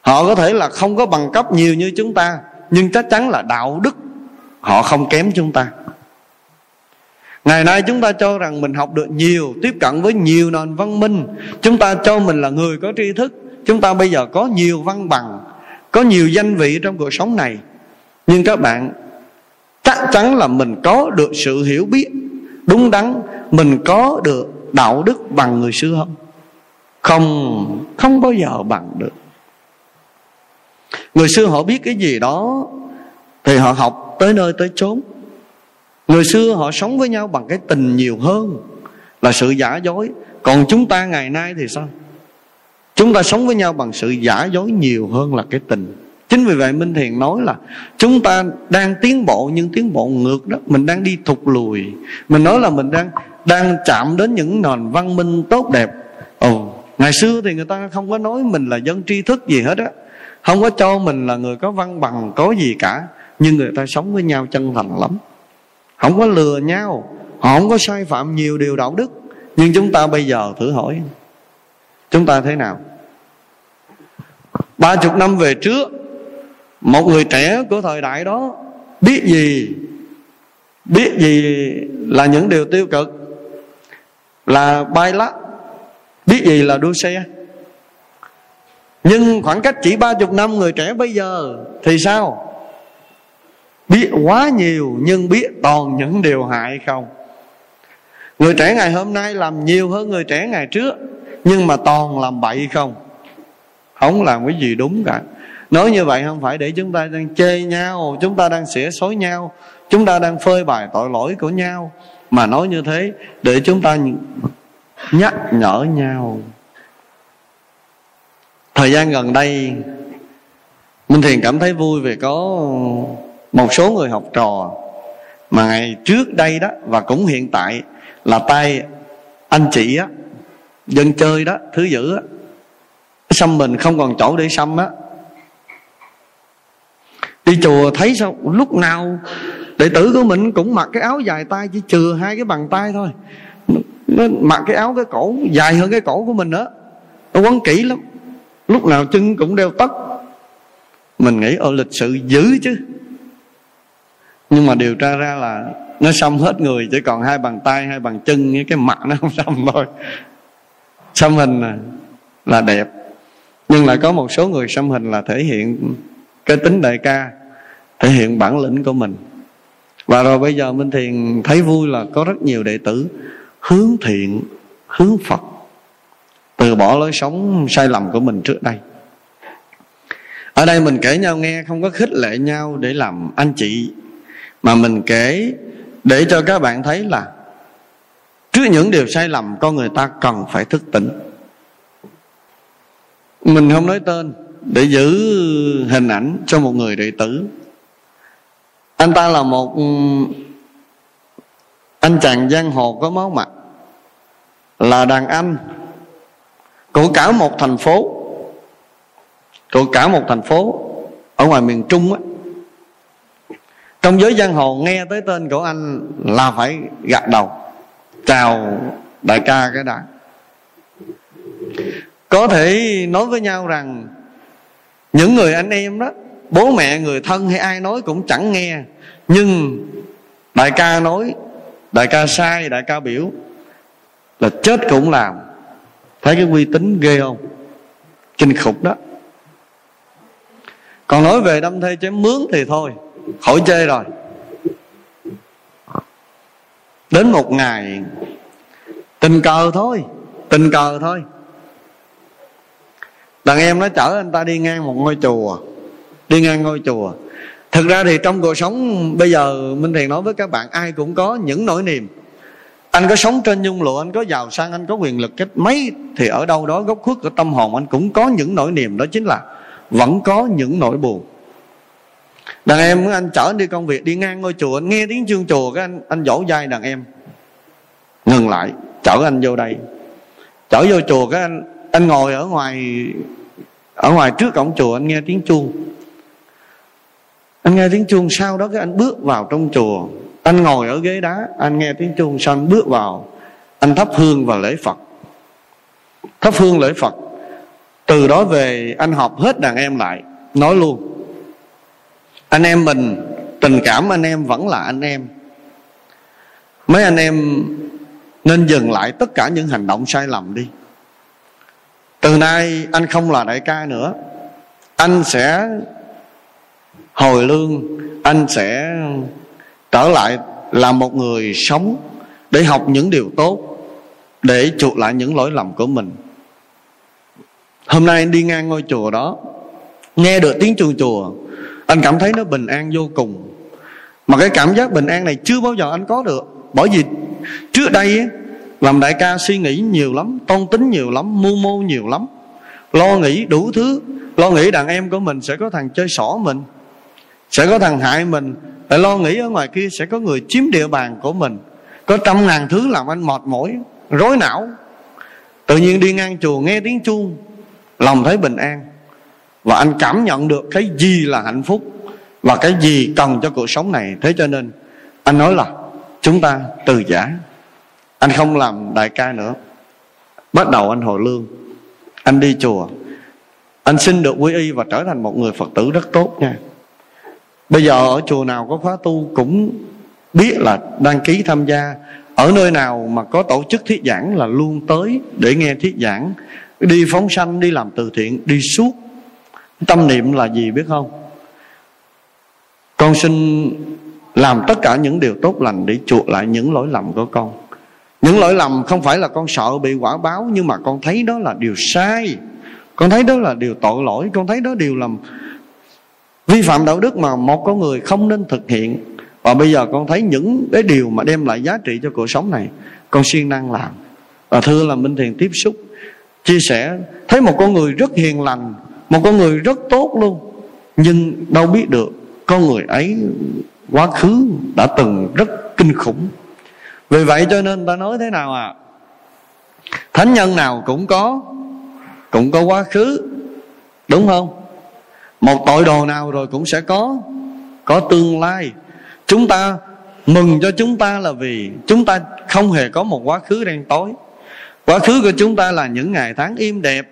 Họ có thể là không có bằng cấp nhiều như chúng ta, nhưng chắc chắn là đạo đức họ không kém chúng ta ngày nay chúng ta cho rằng mình học được nhiều, tiếp cận với nhiều nền văn minh. Chúng ta cho mình là người có tri thức. Chúng ta bây giờ có nhiều văn bằng, có nhiều danh vị trong cuộc sống này. Nhưng các bạn, chắc chắn là mình có được sự hiểu biết, đúng đắn, mình có được đạo đức bằng người xưa không? Không không bao giờ bằng được. Người xưa họ biết cái gì đó thì họ học tới nơi tới chốn người xưa họ sống với nhau bằng cái tình nhiều hơn là sự giả dối. Còn chúng ta ngày nay thì sao? Chúng ta sống với nhau bằng sự giả dối nhiều hơn là cái tình. Chính vì vậy minh thiền nói là chúng ta đang tiến bộ, nhưng tiến bộ ngược đó. Mình đang đi thụt lùi. Mình nói là mình đang đang chạm đến những nền văn minh tốt đẹp. Ồ, ngày xưa thì người ta không có nói mình là dân tri thức gì hết á. Không có cho mình là người có văn bằng, có gì cả. Nhưng người ta sống với nhau chân thành lắm không có lừa nhau, họ không có sai phạm nhiều điều đạo đức. Nhưng chúng ta bây giờ thử hỏi, chúng ta thế nào? Ba chục năm về trước, một người trẻ của thời đại đó biết gì? Biết gì là những điều tiêu cực? Là bay lắc? Biết gì là đua xe? Nhưng khoảng cách chỉ ba chục năm người trẻ bây giờ thì sao? Biết quá nhiều nhưng biết toàn những điều hại không? Người trẻ ngày hôm nay làm nhiều hơn người trẻ ngày trước, nhưng mà toàn làm bậy không? Không làm cái gì đúng cả. Nói như vậy không phải để chúng ta đang chê nhau, chúng ta đang xỉa xối nhau, chúng ta đang phơi bày tội lỗi của nhau, mà nói như thế để chúng ta nhắc nhở nhau. Thời gian gần đây, minh thiền cảm thấy vui vì có một số người học trò mà ngày trước đây đó và cũng hiện tại là tay anh chị á, dân chơi đó, thứ dữ á, xăm mình không còn chỗ để xăm á. Đi chùa thấy sao? Lúc nào đệ tử của mình cũng mặc cái áo dài tay, chỉ chừa hai cái bàn tay thôi. Nó mặc cái áo cái cổ, dài hơn cái cổ của mình nữa. Nó quấn kỹ lắm. Lúc nào chân cũng đeo tất. Mình nghĩ ở lịch sự dữ chứ nhưng mà điều tra ra là nó xong hết người, chỉ còn hai bàn tay, hai bàn chân với cái mặt nó không xong thôi. Xăm hình là đẹp. Nhưng lại có một số người xăm hình là thể hiện cái tính đại ca, thể hiện bản lĩnh của mình. Và rồi bây giờ minh thiền thấy vui là có rất nhiều đệ tử hướng thiện, hướng phật, từ bỏ lối sống sai lầm của mình trước đây. Ở đây mình kể nhau nghe, không có khích lệ nhau để làm anh chị mà mình kể để cho các bạn thấy là trước những điều sai lầm, con người ta cần phải thức tỉnh. Mình không nói tên để giữ hình ảnh cho một người đệ tử. Anh ta là một ừ, anh chàng giang hồ có máu mặt, là đàn anh của cả một thành phố, của cả một thành phố ở ngoài miền trung á trong giới giang hồ, nghe tới tên của anh là phải gật đầu. Chào đại ca cái đã. Có thể nói với nhau rằng, những người anh em đó, bố mẹ, người thân hay ai nói cũng chẳng nghe. Nhưng đại ca nói, đại ca sai, đại ca biểu là chết cũng làm. Thấy cái uy tín ghê không? Kinh khủng đó. Còn nói về đâm thê chém mướn thì thôi khỏi chơi rồi. Đến một ngày, tình cờ thôi, tình cờ thôi. Đàn em nó chở anh ta đi ngang một ngôi chùa, đi ngang ngôi chùa. Thực ra thì trong cuộc sống bây giờ, minh thiền nói với các bạn, ai cũng có những nỗi niềm. Anh có sống trên nhung lụa, anh có giàu sang, anh có quyền lực cách mấy, thì ở đâu đó góc khuất của tâm hồn anh cũng có những nỗi niềm. Đó chính là vẫn có những nỗi buồn đàn em anh chở anh đi công việc, đi ngang ngôi chùa, anh nghe tiếng chuông chùa, cái anh anh dỗ dai đàn em. Ngừng lại, chở anh vô đây. Chở vô chùa, cái anh anh ngồi ở ngoài ở ngoài trước cổng chùa, anh nghe tiếng chuông. Anh nghe tiếng chuông, sau đó cái anh bước vào trong chùa. Anh ngồi ở ghế đá, anh nghe tiếng chuông xong anh bước vào. Anh thắp hương và lễ phật. Thắp hương lễ phật. Từ đó về, anh họp hết đàn em lại, nói luôn anh em mình, tình cảm anh em vẫn là anh em. Mấy anh em nên dừng lại tất cả những hành động sai lầm đi. Từ nay anh không là đại ca nữa. Anh sẽ hồi lương, anh sẽ trở lại là một người sống để học những điều tốt, để chuộc lại những lỗi lầm của mình. Hôm nay anh đi ngang ngôi chùa đó, nghe được tiếng chuông chùa anh cảm thấy nó bình an vô cùng. Mà cái cảm giác bình an này chưa bao giờ anh có được. Bởi vì trước đây ấy, làm đại ca suy nghĩ nhiều lắm tôn tính nhiều lắm mưu mô nhiều lắm. Lo nghĩ đủ thứ. Lo nghĩ đàn em của mình sẽ có thằng chơi xỏ mình sẽ có thằng hại mình. Lại lo nghĩ ở ngoài kia sẽ có người chiếm địa bàn của mình. Có trăm ngàn thứ làm anh mệt mỏi rối não. Tự nhiên đi ngang chùa nghe tiếng chuông lòng thấy bình an và anh cảm nhận được cái gì là hạnh phúc và cái gì cần cho cuộc sống này. Thế cho nên, anh nói là, chúng ta từ giả. Anh không làm đại ca nữa. Bắt đầu anh hồi lương. Anh đi chùa. Anh xin được quy y và trở thành một người phật tử rất tốt nha. Bây giờ ở chùa nào có khóa tu cũng biết là đăng ký tham gia. Ở nơi nào mà có tổ chức thuyết giảng là luôn tới để nghe thuyết giảng. Đi phóng sanh, đi làm từ thiện, đi suốt tâm niệm là gì biết không? Con xin làm tất cả những điều tốt lành để chuộc lại những lỗi lầm của con. Những lỗi lầm không phải là con sợ bị quả báo, nhưng mà con thấy đó là điều sai. Con thấy đó là điều tội lỗi. Con thấy đó điều làm vi phạm đạo đức mà một con người không nên thực hiện. Và bây giờ con thấy những cái điều mà đem lại giá trị cho cuộc sống này, con siêng năng làm. Và thưa là minh thiền tiếp xúc, chia sẻ, thấy một con người rất hiền lành một con người rất tốt luôn. Nhưng đâu biết được, con người ấy quá khứ đã từng rất kinh khủng. Vì vậy cho nên ta nói thế nào à? Thánh nhân nào cũng có cũng có quá khứ, đúng không? Một tội đồ nào rồi cũng sẽ có có tương lai. Chúng ta mừng cho chúng ta là vì chúng ta không hề có một quá khứ đen tối. Quá khứ của chúng ta là những ngày tháng im đẹp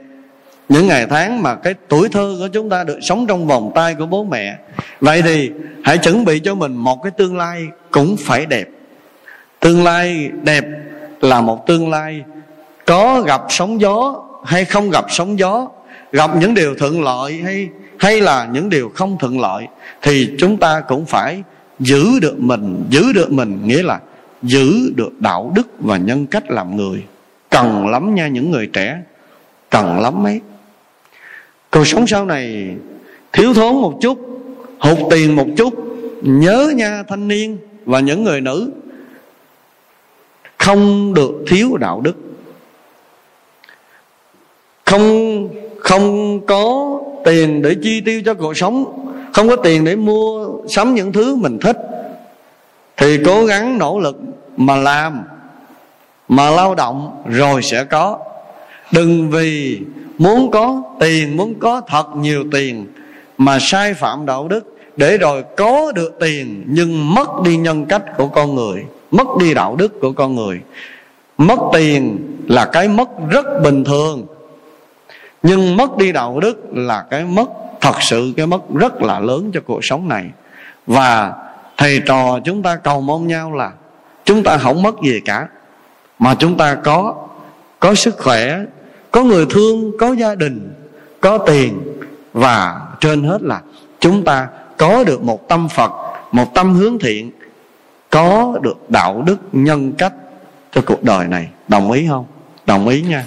những ngày tháng mà cái tuổi thơ của chúng ta được sống trong vòng tay của bố mẹ. Vậy thì hãy chuẩn bị cho mình một cái tương lai cũng phải đẹp. Tương lai đẹp là một tương lai có gặp sóng gió hay không gặp sóng gió, gặp những điều thuận lợi hay hay là những điều không thuận lợi, thì chúng ta cũng phải giữ được mình. Giữ được mình nghĩa là giữ được đạo đức và nhân cách làm người. Cần lắm nha những người trẻ, cần lắm mấy cuộc sống sau này thiếu thốn một chút, hụt tiền một chút, nhớ nha thanh niên và những người nữ, không được thiếu đạo đức. Không không có tiền để chi tiêu cho cuộc sống, không có tiền để mua sắm những thứ mình thích, thì cố gắng nỗ lực mà làm, mà lao động rồi sẽ có đừng vì muốn có tiền, muốn có thật nhiều tiền mà sai phạm đạo đức để rồi có được tiền nhưng mất đi nhân cách của con người, mất đi đạo đức của con người. Mất tiền là cái mất rất bình thường, nhưng mất đi đạo đức là cái mất, thật sự cái mất rất là lớn cho cuộc sống này. Và thầy trò chúng ta cầu mong nhau là chúng ta không mất gì cả, mà chúng ta có có sức khỏe có người thương, có gia đình, có tiền và trên hết là chúng ta có được một tâm phật, một tâm hướng thiện, có được đạo đức nhân cách cho cuộc đời này. Đồng ý không? Đồng ý nha.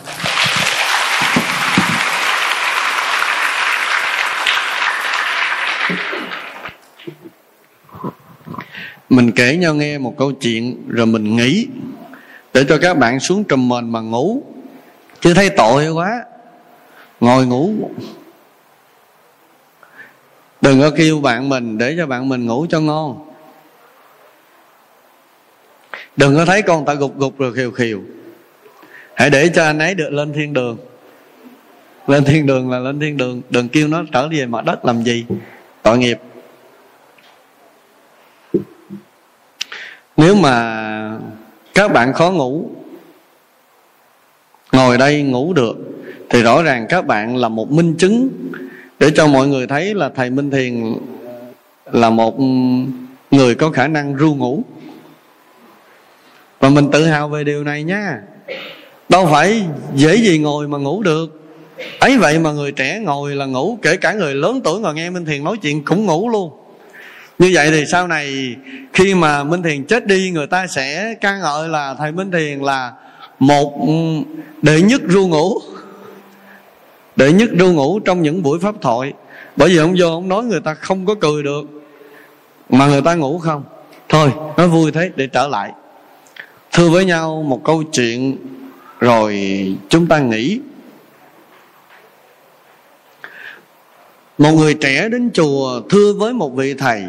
Mình kể nhau nghe một câu chuyện rồi mình nghĩ. Để cho các bạn xuống trùm mền mà ngủ chứ thấy tội quá. Ngồi ngủ. Đừng có kêu bạn mình để cho bạn mình ngủ cho ngon. Đừng có thấy con ta gục gục rồi khiều khiều hãy để cho anh ấy được lên thiên đường. Lên thiên đường là lên thiên đường. Đừng kêu nó trở về mặt đất làm gì. Tội nghiệp. Nếu mà các bạn khó ngủ ngồi đây ngủ được, thì rõ ràng các bạn là một minh chứng để cho mọi người thấy là thầy minh thiền là một người có khả năng ru ngủ. Và mình tự hào về điều này nha. Đâu phải dễ gì ngồi mà ngủ được. Ấy vậy mà người trẻ ngồi là ngủ, kể cả người lớn tuổi ngồi nghe minh thiền nói chuyện cũng ngủ luôn. Như vậy thì sau này khi mà minh thiền chết đi, người ta sẽ ca ngợi là thầy minh thiền là một ừ, đệ nhất ru ngủ. Đệ nhất ru ngủ trong những buổi pháp thoại. Bởi vì ông vô ông nói người ta không có cười được. Mà người ta ngủ không. Thôi nó vui thế, để trở lại. Thưa với nhau một câu chuyện rồi chúng ta nghĩ. Một người trẻ đến chùa thưa với một vị thầy.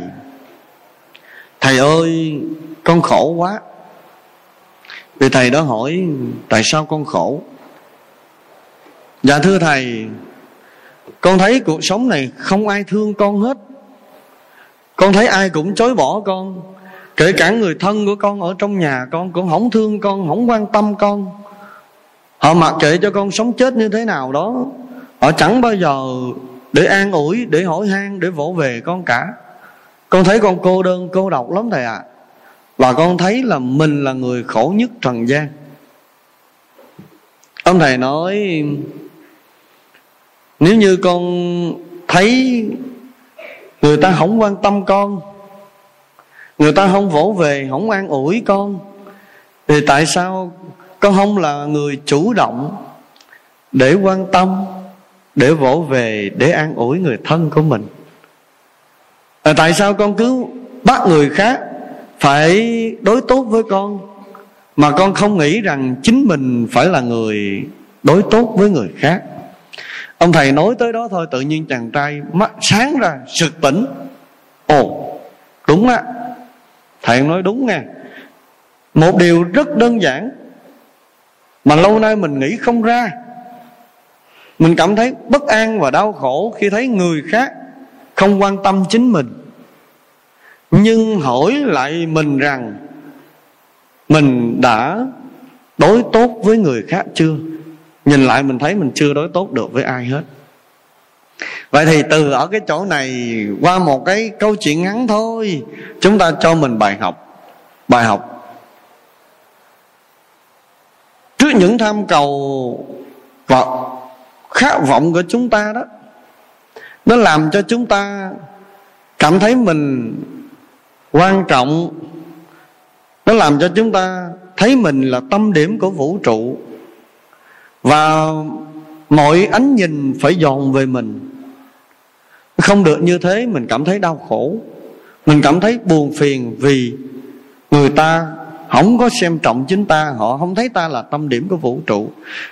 Thầy ơi, con khổ quá. Vì thầy đó hỏi, tại sao con khổ? Dạ thưa thầy, con thấy cuộc sống này không ai thương con hết. Con thấy ai cũng chối bỏ con. Kể cả người thân của con ở trong nhà con cũng không thương con không quan tâm con. Họ mặc kệ cho con sống chết như thế nào đó. Họ chẳng bao giờ để an ủi, để hỏi han, để vỗ về con cả. Con thấy con cô đơn, cô độc lắm thầy ạ. à và con thấy là mình là người khổ nhất trần gian. Ông thầy nói nếu như con thấy người ta không quan tâm con người ta không vỗ về không an ủi con thì tại sao con không là người chủ động để quan tâm để vỗ về để an ủi người thân của mình? À, tại sao con cứ bắt người khác phải đối tốt với con. Mà con không nghĩ rằng chính mình phải là người đối tốt với người khác. Ông thầy nói tới đó thôi, tự nhiên chàng trai mắt sáng ra, sực tỉnh. Ồ, đúng á. Thầy nói đúng nè một điều rất đơn giản mà lâu nay mình nghĩ không ra. Mình cảm thấy bất an và đau khổ khi thấy người khác không quan tâm chính mình nhưng hỏi lại mình rằng, mình đã đối tốt với người khác chưa? Nhìn lại mình thấy mình chưa đối tốt được với ai hết. Vậy thì từ ở cái chỗ này, qua một cái câu chuyện ngắn thôi, chúng ta cho mình bài học. Bài học. Trước những tham cầu và khát vọng của chúng ta đó, nó làm cho chúng ta cảm thấy mình quan trọng, nó làm cho chúng ta thấy mình là tâm điểm của vũ trụ. Và mọi ánh nhìn phải dồn về mình. Không được như thế, mình cảm thấy đau khổ. Mình cảm thấy buồn phiền vì người ta không có xem trọng chính ta, họ không thấy ta là tâm điểm của vũ trụ.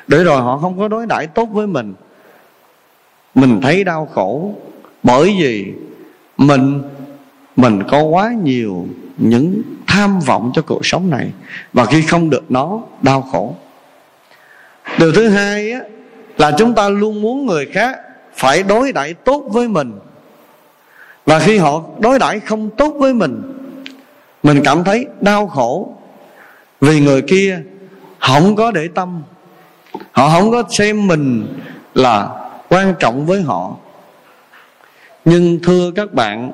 Để rồi họ không có đối đãi tốt với mình. Mình thấy đau khổ bởi vì mình mình có quá nhiều những tham vọng cho cuộc sống này và khi không được nó đau khổ. Điều thứ hai á, là chúng ta luôn muốn người khác phải đối đãi tốt với mình. Và khi họ đối đãi không tốt với mình mình cảm thấy đau khổ. Vì người kia không có để tâm họ không có xem mình là quan trọng với họ. Nhưng thưa các bạn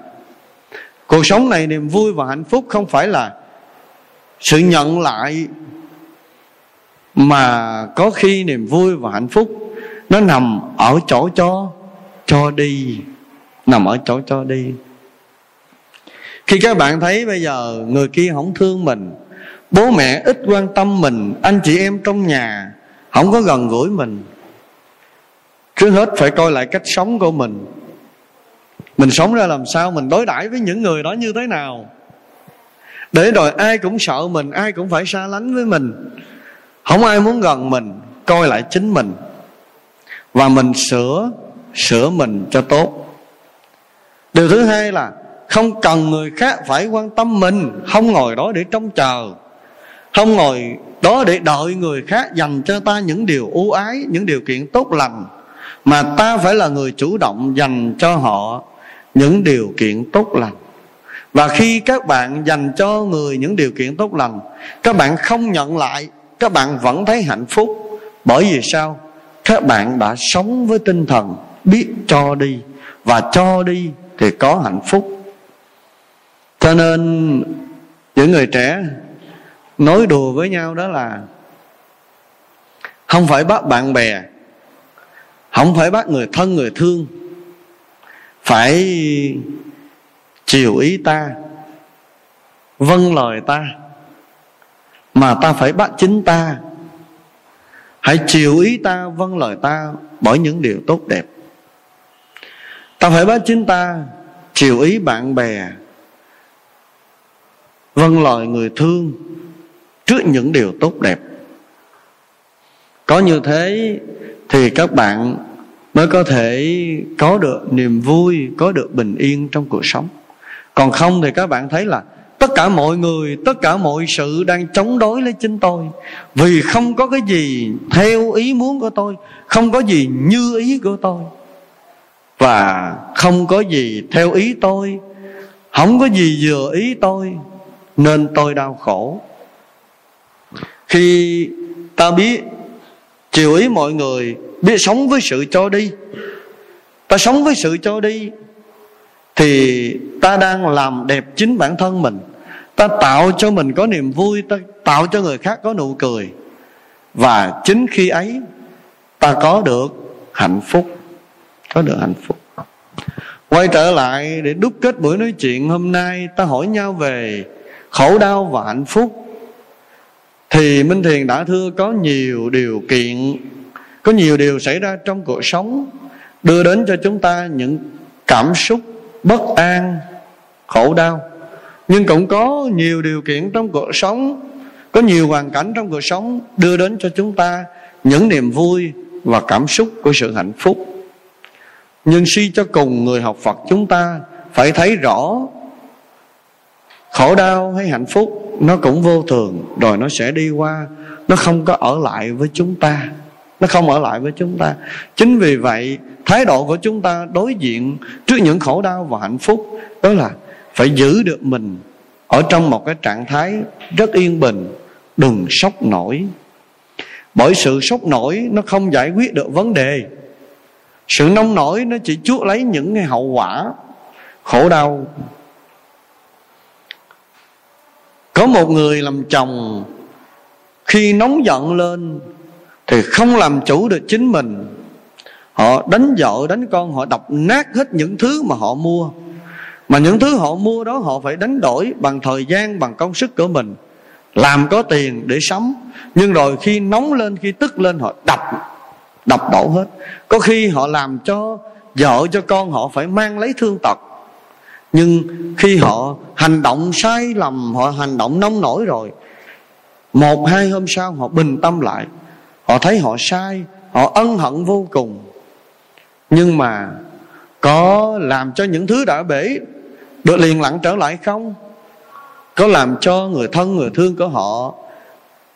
cuộc sống này niềm vui và hạnh phúc không phải là sự nhận lại mà có khi niềm vui và hạnh phúc nó nằm ở chỗ cho cho đi, nằm ở chỗ cho đi. Khi các bạn thấy bây giờ người kia không thương mình, bố mẹ ít quan tâm mình, anh chị em trong nhà không có gần gũi mình trước hết phải coi lại cách sống của mình mình sống ra làm sao, mình đối đãi với những người đó như thế nào? Để rồi ai cũng sợ mình, ai cũng phải xa lánh với mình. Không ai muốn gần mình, coi lại chính mình. Và mình sửa sửa mình cho tốt. Điều thứ hai là không cần người khác phải quan tâm mình, không ngồi đó để trông chờ. Không ngồi đó để đợi người khác dành cho ta những điều ưu ái, những điều kiện tốt lành, mà ta phải là người chủ động dành cho họ những điều kiện tốt lành. Và khi các bạn dành cho người những điều kiện tốt lành, các bạn không nhận lại, các bạn vẫn thấy hạnh phúc. Bởi vì sao? Các bạn đã sống với tinh thần biết cho đi, và cho đi thì có hạnh phúc. Cho nên, những người trẻ nói đùa với nhau đó là, không phải bắt bạn bè, không phải bắt người thân người thương phải chiều ý ta vâng lời ta, mà ta phải bắt chính ta. Hãy chiều ý ta vâng lời ta bởi những điều tốt đẹp. Ta phải bắt chính ta chiều ý bạn bè vâng lời người thương trước những điều tốt đẹp. Có như thế thì các bạn mới có thể có được niềm vui, có được bình yên trong cuộc sống. Còn không thì các bạn thấy là tất cả mọi người, tất cả mọi sự đang chống đối lấy chính tôi. Vì không có cái gì theo ý muốn của tôi, không có gì như ý của tôi. Và không có gì theo ý tôi, không có gì vừa ý tôi, nên tôi đau khổ. Khi ta biết, chiều ý mọi người biết sống với sự cho đi. Ta sống với sự cho đi thì ta đang làm đẹp chính bản thân mình. Ta tạo cho mình có niềm vui, ta tạo cho người khác có nụ cười. Và chính khi ấy, ta có được hạnh phúc. Có được hạnh phúc. Quay trở lại để đúc kết buổi nói chuyện hôm nay, ta hỏi nhau về khổ đau và hạnh phúc. Thì minh thiền đã thưa có nhiều điều kiện có nhiều điều xảy ra trong cuộc sống, đưa đến cho chúng ta những cảm xúc bất an, khổ đau. Nhưng cũng có nhiều điều kiện trong cuộc sống, có nhiều hoàn cảnh trong cuộc sống đưa đến cho chúng ta những niềm vui và cảm xúc của sự hạnh phúc. Nhưng suy cho cùng, người học phật chúng ta phải thấy rõ khổ đau hay hạnh phúc nó cũng vô thường, rồi nó sẽ đi qua, nó không có ở lại với chúng ta nó không ở lại với chúng ta. Chính vì vậy, thái độ của chúng ta đối diện trước những khổ đau và hạnh phúc, đó là phải giữ được mình ở trong một cái trạng thái rất yên bình, đừng sốc nổi. Bởi sự sốc nổi nó không giải quyết được vấn đề. Sự nông nổi nó chỉ chuốc lấy những cái hậu quả khổ đau. Có một người làm chồng, khi nóng giận lên thì không làm chủ được chính mình. Họ đánh vợ, đánh con, họ đập nát hết những thứ mà họ mua. Mà những thứ họ mua đó, họ phải đánh đổi bằng thời gian, bằng công sức của mình. Làm có tiền để sống. Nhưng rồi khi nóng lên, khi tức lên, họ đập đập đổ hết. Có khi họ làm cho vợ, cho con họ phải mang lấy thương tật. Nhưng khi họ hành động sai lầm, họ hành động nông nổi rồi, một, hai hôm sau họ bình tâm lại họ thấy họ sai, họ ân hận vô cùng. Nhưng mà có làm cho những thứ đã bể được liền lặng trở lại không? Có làm cho người thân, người thương của họ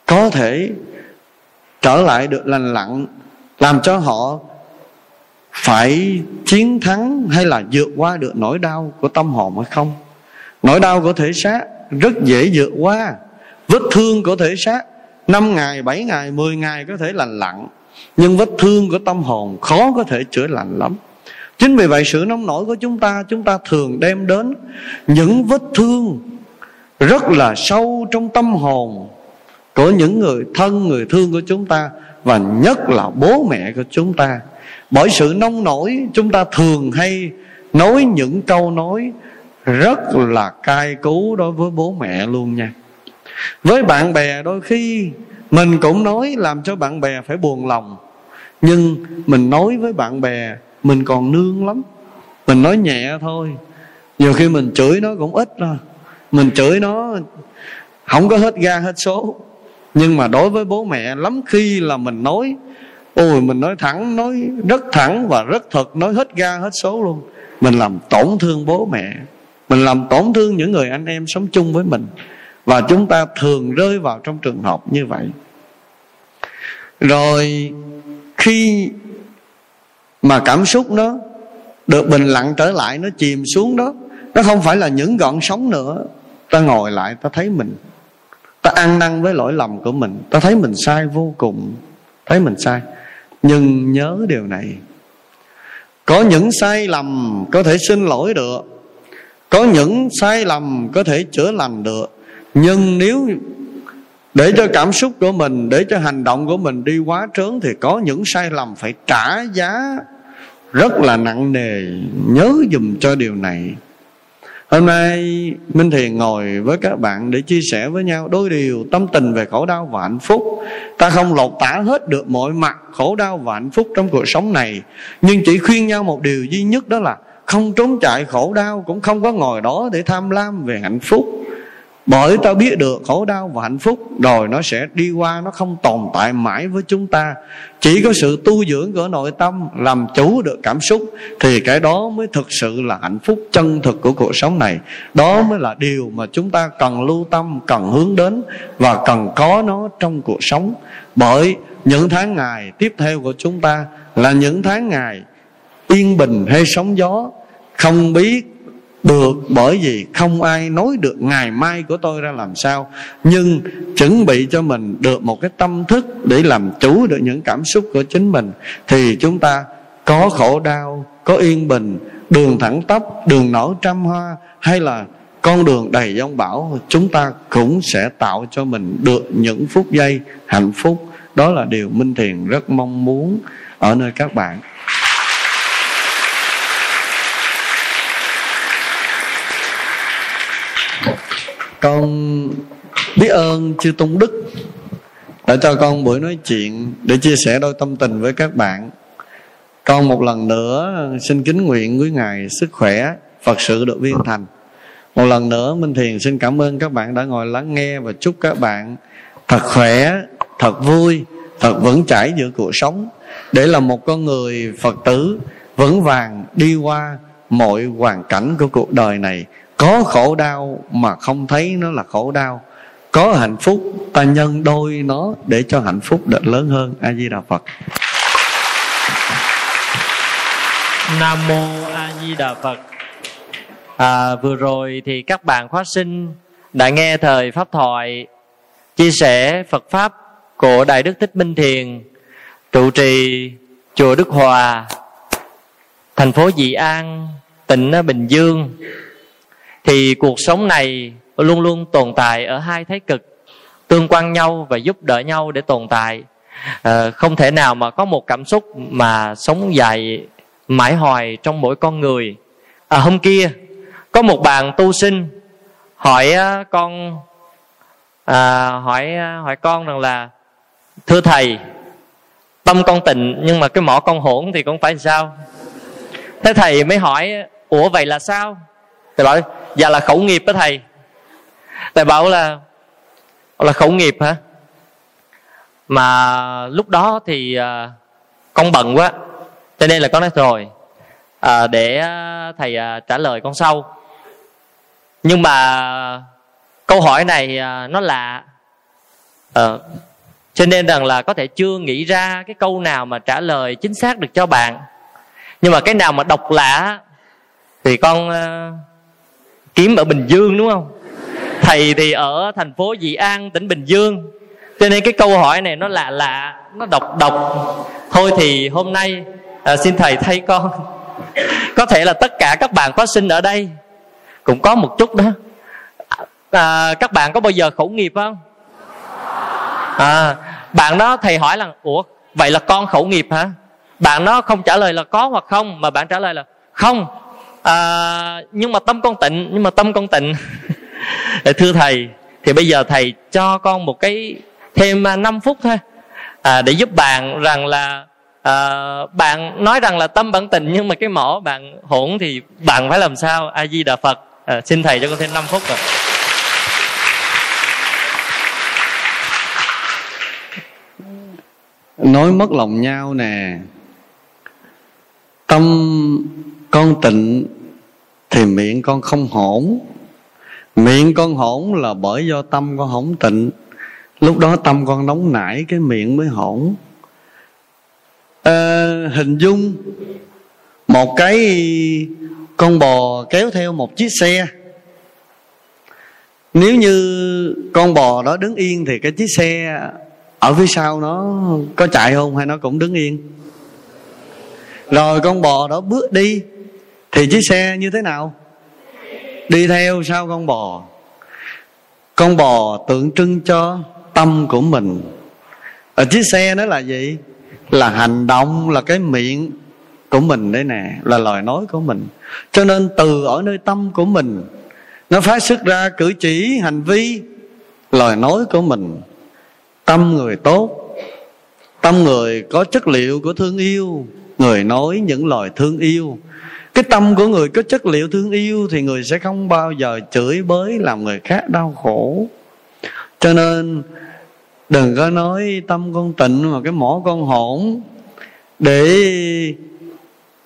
có thể trở lại được lành lặn, làm cho họ phải chiến thắng hay là vượt qua được nỗi đau của tâm hồn hay không? Nỗi đau của thể xác rất dễ vượt qua, vết thương của thể xác 5 ngày, 7 ngày, 10 ngày có thể lành lặn Nhưng vết thương của tâm hồn khó có thể chữa lành lắm. Chính vì vậy sự nông nổi của chúng ta Chúng ta thường đem đến những vết thương Rất là sâu trong tâm hồn Của những người thân, người thương của chúng ta Và nhất là bố mẹ của chúng ta. Bởi sự nông nổi Chúng ta thường hay nói những câu nói Rất là cay cú đối với bố mẹ luôn nha với bạn bè đôi khi, mình cũng nói làm cho bạn bè phải buồn lòng. Nhưng mình nói với bạn bè, mình còn nương lắm. Mình nói nhẹ thôi. Nhiều khi mình chửi nó cũng ít thôi. Mình chửi nó không có hết ga hết số. Nhưng mà đối với bố mẹ, lắm khi là mình nói, ôi, mình nói thẳng, nói rất thẳng và rất thật, nói hết ga hết số luôn. Mình làm tổn thương bố mẹ. Mình làm tổn thương những người anh em sống chung với mình và chúng ta thường rơi vào trong trường hợp như vậy. Rồi khi mà cảm xúc nó được bình lặng trở lại, nó chìm xuống đó, nó không phải là những gọn sóng nữa. Ta ngồi lại, ta thấy mình. Ta ăn năn với lỗi lầm của mình. Ta thấy mình sai vô cùng. Thấy mình sai. Nhưng nhớ điều này. Có những sai lầm có thể xin lỗi được. Có những sai lầm có thể chữa lành được nhưng nếu để cho cảm xúc của mình, để cho hành động của mình đi quá trớn thì có những sai lầm phải trả giá rất là nặng nề. Nhớ dùm cho điều này. Hôm nay minh thiền ngồi với các bạn để chia sẻ với nhau đôi điều tâm tình về khổ đau và hạnh phúc. Ta không lột tả hết được mọi mặt khổ đau và hạnh phúc trong cuộc sống này, nhưng chỉ khuyên nhau một điều duy nhất đó là không trốn chạy khổ đau, cũng không có ngồi đó để tham lam về hạnh phúc bởi ta biết được khổ đau và hạnh phúc, rồi nó sẽ đi qua, nó không tồn tại mãi với chúng ta. Chỉ có sự tu dưỡng của nội tâm làm chủ được cảm xúc, thì cái đó mới thực sự là hạnh phúc chân thực của cuộc sống này. Đó mới là điều mà chúng ta cần lưu tâm, cần hướng đến và cần có nó trong cuộc sống. Bởi những tháng ngày tiếp theo của chúng ta là những tháng ngày yên bình hay sóng gió, không biết được, bởi vì không ai nói được ngày mai của tôi ra làm sao, nhưng chuẩn bị cho mình được một cái tâm thức để làm chủ được những cảm xúc của chính mình, thì chúng ta có khổ đau, có yên bình, đường thẳng tắp, đường nở trăm hoa, hay là con đường đầy giông bão, chúng ta cũng sẽ tạo cho mình được những phút giây hạnh phúc. Đó là điều minh thiền rất mong muốn ở nơi các bạn. Con biết ơn chư tôn đức đã cho con buổi nói chuyện để chia sẻ đôi tâm tình với các bạn. Con một lần nữa xin kính nguyện với ngài sức khỏe, phật sự được viên thành. Một lần nữa, minh thiền xin cảm ơn các bạn đã ngồi lắng nghe và chúc các bạn thật khỏe, thật vui, thật vững chãi giữa cuộc sống. Để là một con người phật tử vững vàng đi qua mọi hoàn cảnh của cuộc đời này có khổ đau mà không thấy nó là khổ đau. Có hạnh phúc ta nhân đôi nó để cho hạnh phúc được lớn hơn. A di đà phật. Nam mô a di đà phật. À, vừa rồi thì các bạn khóa sinh đã nghe thời pháp thoại chia sẻ Phật pháp của Đại Đức Thích Minh Thiền trụ trì chùa Đức Hòa thành phố Dị An tỉnh Bình Dương thì cuộc sống này luôn luôn tồn tại ở hai thái cực tương quan nhau và giúp đỡ nhau để tồn tại. À, không thể nào mà có một cảm xúc mà sống dài mãi hoài trong mỗi con người. À, hôm kia có một bạn tu sinh hỏi con à, hỏi hỏi con rằng là thưa thầy tâm con tịnh nhưng mà cái mỏ con hỗn thì con phải sao? Thế thầy mới hỏi ủa vậy là sao? Thầy bảo dạ là khẩu nghiệp đó thầy. Thầy bảo là là khẩu nghiệp hả? Mà lúc đó thì à, con bận quá cho nên là con nói rồi à, để à, thầy à, trả lời con sau. Nhưng mà câu hỏi này à, nó lạ. À, cho nên rằng là có thể chưa nghĩ ra cái câu nào mà trả lời chính xác được cho bạn. Nhưng mà cái nào mà độc lạ thì con uh, kiếm ở bình dương đúng không? Thầy thì ở thành phố dị an tỉnh bình dương. Cho nên cái câu hỏi này nó lạ lạ nó độc độc. Thôi thì hôm nay à, xin thầy thay con. Có thể là tất cả các bạn có sinh ở đây cũng có một chút đó. À, các bạn có bao giờ khẩu nghiệp không? À bạn đó thầy hỏi là ủa vậy là con khẩu nghiệp hả? Bạn nó không trả lời là có hoặc không mà bạn trả lời là không à, nhưng mà tâm con tịnh nhưng mà tâm con tịnh. [LAUGHS] Thưa thầy thì bây giờ thầy cho con một cái thêm à, 5 phút thôi. À, để giúp bạn rằng là à, bạn nói rằng là tâm bản tịnh nhưng mà cái mỏ bạn hỗn thì bạn phải làm sao? A di đà phật. À, xin thầy cho con thêm 5 phút rồi. Nói mất lòng nhau nè. Tâm con tịnh thì miệng con không hỗn miệng con hỗn là bởi do tâm con hỗn tịnh. Lúc đó tâm con nóng nảy cái miệng mới hỗn à, ờ, hình dung một cái con bò kéo theo một chiếc xe. Nếu như con bò đó đứng yên thì cái chiếc xe ở phía sau nó có chạy không hay nó cũng đứng yên? Rồi con bò đó bước đi thì chiếc xe như thế nào? Đi theo sau con bò. Con bò tượng trưng cho tâm của mình. Ở chiếc xe nó là gì? Là hành động, là cái miệng của mình đấy nè, là lời nói của mình. Cho nên từ ở nơi tâm của mình, nó phát xuất ra cử chỉ, hành vi, lời nói của mình. Tâm người tốt, tâm người có chất liệu của thương yêu. Người nói những lời thương yêu cái tâm của người có chất liệu thương yêu thì người sẽ không bao giờ chửi bới, làm người khác đau khổ. Cho nên đừng có nói tâm con tịnh mà cái mỏ con hỗn để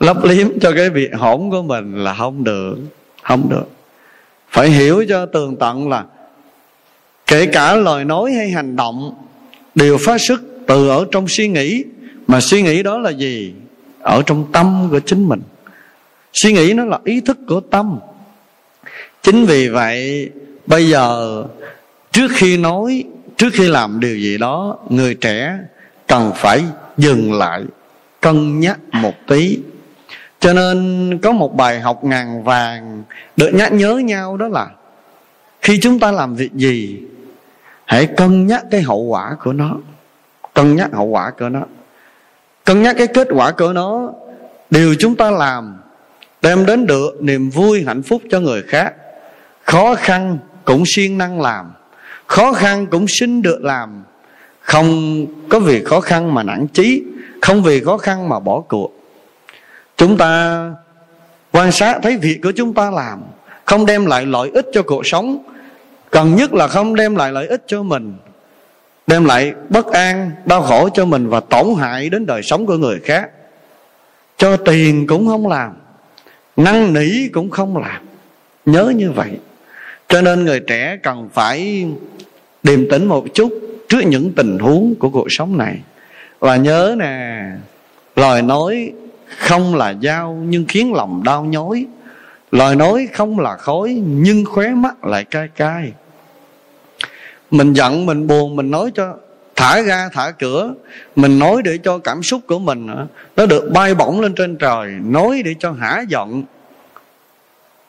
lấp liếm cho cái việc hỗn của mình là không được không được. Phải hiểu cho tường tận là kể cả lời nói hay hành động đều phát xuất từ ở trong suy nghĩ, mà suy nghĩ đó là gì? Ở trong tâm của chính mình suy nghĩ nó là ý thức của tâm. Chính vì vậy, bây giờ, trước khi nói, trước khi làm điều gì đó, người trẻ cần phải dừng lại, cân nhắc một tí. Cho nên có một bài học ngàn vàng được nhắc nhớ nhau đó là, khi chúng ta làm việc gì, hãy cân nhắc cái hậu quả của nó. Cân nhắc hậu quả của nó. Cân nhắc cái kết quả của nó. Điều chúng ta làm đem đến được niềm vui, hạnh phúc cho người khác. Khó khăn cũng siêng năng làm, khó khăn cũng xin được làm. Không có vì khó khăn mà nản chí, không vì khó khăn mà bỏ cuộc. Chúng ta quan sát thấy việc của chúng ta làm, không đem lại lợi ích cho cuộc sống. Cần nhất là không đem lại lợi ích cho mình, đem lại bất an, đau khổ cho mình và tổn hại đến đời sống của người khác. Cho tiền cũng không làm năn nỉ cũng không làm. Nhớ như vậy. Cho nên người trẻ cần phải điềm tĩnh một chút trước những tình huống của cuộc sống này. Và nhớ nè, lời nói không là dao nhưng khiến lòng đau nhói. Lời nói không là khói nhưng khóe mắt lại cay cay. Mình giận, mình buồn, mình nói cho thả ra, thả cửa. Mình nói để cho cảm xúc của mình nó được bay bổng lên trên trời. Nói để cho hả giận.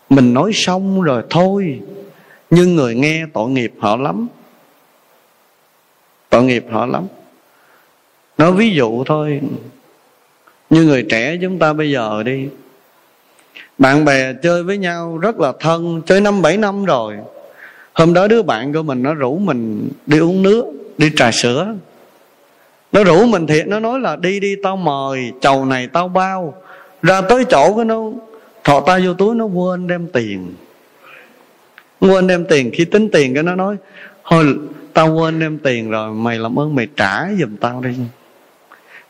Mình nói xong rồi thôi. Nhưng người nghe tội nghiệp họ lắm. Tội nghiệp họ lắm. Nói ví dụ thôi. Như người trẻ chúng ta bây giờ đi. Bạn bè chơi với nhau rất là thân, chơi năm bảy năm rồi. Hôm đó đứa bạn của mình nó rủ mình đi uống nước đi trà sữa. Nó rủ mình thiệt, nó nói là đi đi, tao mời, chầu này tao bao. Ra tới chỗ cái nó thọ tay vô túi, nó quên đem tiền. Quên đem tiền, khi tính tiền cái nó nói, thôi, tao quên đem tiền rồi, mày làm ơn mày trả giùm tao đi.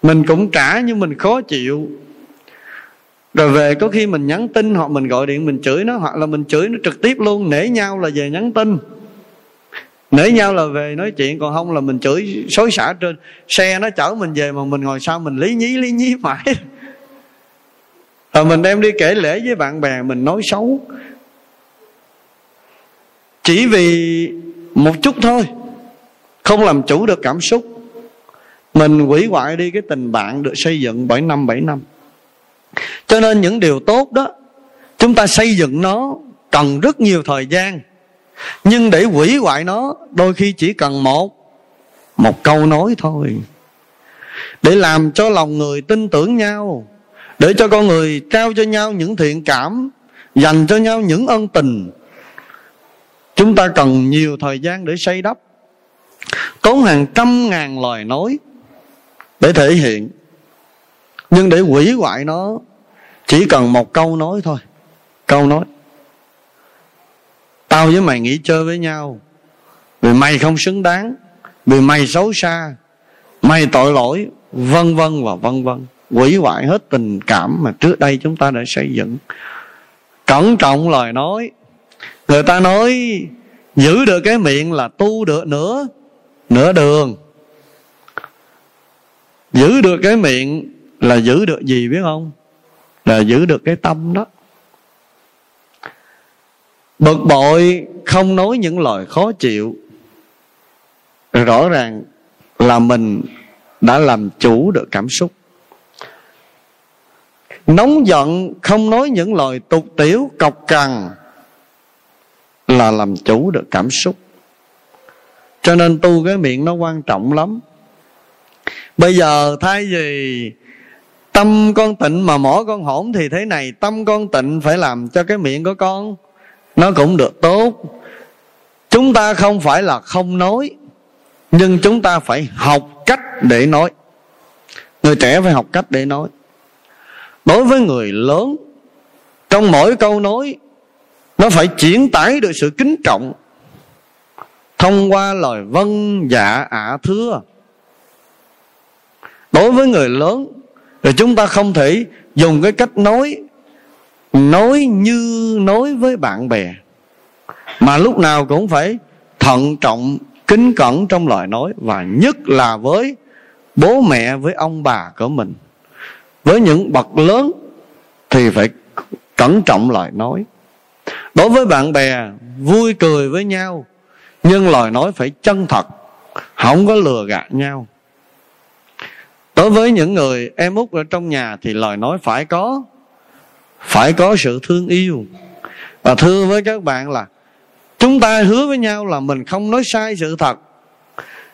Mình cũng trả nhưng mình khó chịu. Rồi về, có khi mình nhắn tin hoặc mình gọi điện, mình chửi nó, hoặc là mình chửi nó trực tiếp luôn, nể nhau là về nhắn tin nể nhau là về nói chuyện, còn không là mình chửi, xối xả trên. Xe nó chở mình về mà mình ngồi sau mình lý nhí lý nhí mãi. Rồi mình đem đi kể lễ với bạn bè mình nói xấu. Chỉ vì một chút thôi, không làm chủ được cảm xúc. Mình quỷ hoại đi cái tình bạn được xây dựng bảy năm bảy năm. Cho nên những điều tốt đó, chúng ta xây dựng nó cần rất nhiều thời gian nhưng để quỷ hoại nó, đôi khi chỉ cần một một câu nói thôi. Để làm cho lòng người tin tưởng nhau, để cho con người trao cho nhau những thiện cảm, dành cho nhau những ân tình, chúng ta cần nhiều thời gian để xây đắp. Tốn hàng trăm ngàn lời nói để thể hiện. Nhưng để hủy hoại nó, chỉ cần một câu nói thôi. Câu nói tao với mày nghỉ chơi với nhau. Vì mày không xứng đáng. Vì mày xấu xa. Mày tội lỗi. Vân vân và vân vân. Hủy hoại hết tình cảm mà trước đây chúng ta đã xây dựng. Cẩn trọng lời nói. Người ta nói, giữ được cái miệng là tu được nữa nửa đường. Giữ được cái miệng là giữ được gì biết không? Là giữ được cái tâm đó bực bội, không nói những lời khó chịu. Rõ ràng là mình đã làm chủ được cảm xúc. Nóng giận, không nói những lời tục tiểu cọc cằn là làm chủ được cảm xúc. Cho nên tu cái miệng nó quan trọng lắm. Bây giờ thay vì tâm con tịnh mà mỏ con hổn thì thế này, tâm con tịnh phải làm cho cái miệng của con nó cũng được tốt. Chúng ta không phải là không nói, nhưng chúng ta phải học cách để nói. Người trẻ phải học cách để nói. Đối với người lớn, trong mỗi câu nói, nó phải chuyển tải được sự kính trọng thông qua lời vân dạ ạ thưa. Đối với người lớn, thì chúng ta không thể dùng cái cách nói nói như nói với bạn bè, mà lúc nào cũng phải thận trọng, kính cẩn trong lời nói, và nhất là với bố mẹ, với ông bà của mình. Với những bậc lớn thì phải cẩn trọng lời nói. Đối với bạn bè, vui cười với nhau, nhưng lời nói phải chân thật, không có lừa gạt nhau. Đối với những người em út ở trong nhà thì lời nói phải có phải có sự thương yêu. Và thưa với các bạn là, chúng ta hứa với nhau là mình không nói sai sự thật.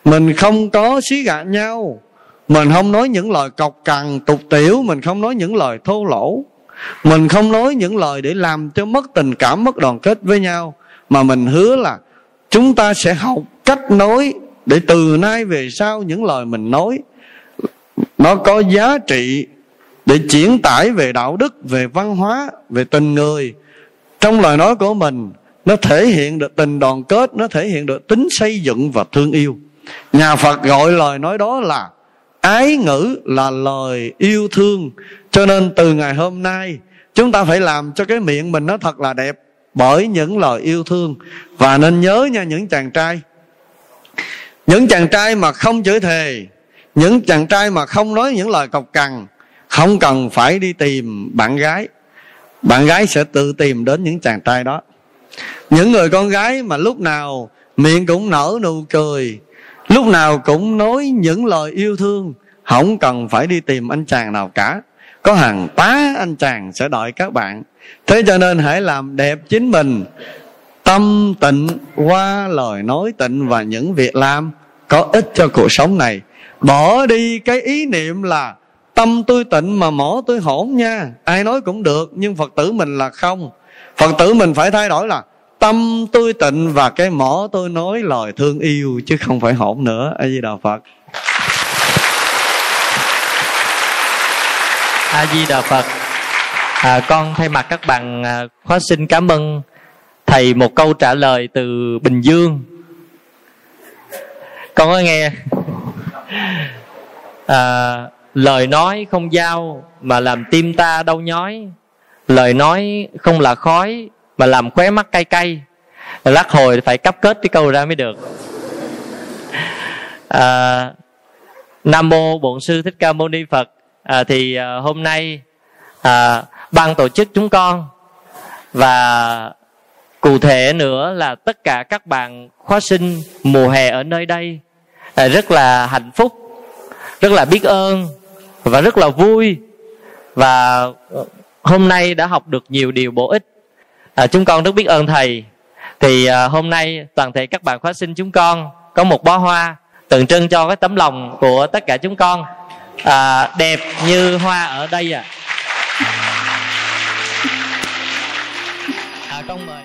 Mình không có xí gạt nhau. Mình không nói những lời cọc cằn, tục tiểu. Mình không nói những lời thô lỗ. Mình không nói những lời để làm cho mất tình cảm, mất đoàn kết với nhau. Mà mình hứa là chúng ta sẽ học cách nói để từ nay về sau những lời mình nói, nó có giá trị để chuyển tải về đạo đức, về văn hóa, về tình người. Trong lời nói của mình, nó thể hiện được tình đoàn kết, nó thể hiện được tính xây dựng và thương yêu. Nhà phật gọi lời nói đó là ái ngữ là lời yêu thương. Cho nên từ ngày hôm nay, chúng ta phải làm cho cái miệng mình nó thật là đẹp bởi những lời yêu thương. Và nên nhớ nha những chàng trai. Những chàng trai mà không chửi thề, những chàng trai mà không nói những lời cọc cằn không cần phải đi tìm bạn gái. Bạn gái sẽ tự tìm đến những chàng trai đó. Những người con gái mà lúc nào miệng cũng nở nụ cười, lúc nào cũng nói những lời yêu thương, không cần phải đi tìm anh chàng nào cả. Có hàng tá anh chàng sẽ đợi các bạn. Thế cho nên hãy làm đẹp chính mình. Tâm tịnh qua lời nói tịnh và những việc làm có ích cho cuộc sống này. Bỏ đi cái ý niệm là tâm tôi tịnh mà mỏ tôi hổn nha. Ai nói cũng được nhưng phật tử mình là không. Phật tử mình phải thay đổi là tâm tôi tịnh và cái mỏ tôi nói lời thương yêu chứ không phải hổn nữa. A di đà phật. A di đà phật. À, con thay mặt các bạn à, khóa xin cảm ơn thầy một câu trả lời từ bình dương. Con có nghe? À, lời nói không giao mà làm tim ta đau nhói. Lời nói không là khói mà làm khóe mắt cay cay. Lát hồi phải cấp kết cái câu ra mới được. À, nam mô bổn sư thích ca mâu ni phật. À, thì à, hôm nay à, ban tổ chức chúng con và cụ thể nữa là tất cả các bạn khóa sinh mùa hè ở nơi đây à, rất là hạnh phúc rất là biết ơn và rất là vui. Và hôm nay đã học được nhiều điều bổ ích. À, chúng con rất biết ơn thầy. Thì à, hôm nay toàn thể các bạn khóa sinh chúng con có một bó hoa tượng trưng cho cái tấm lòng của tất cả chúng con. À, đẹp như hoa ở đây à, à con mời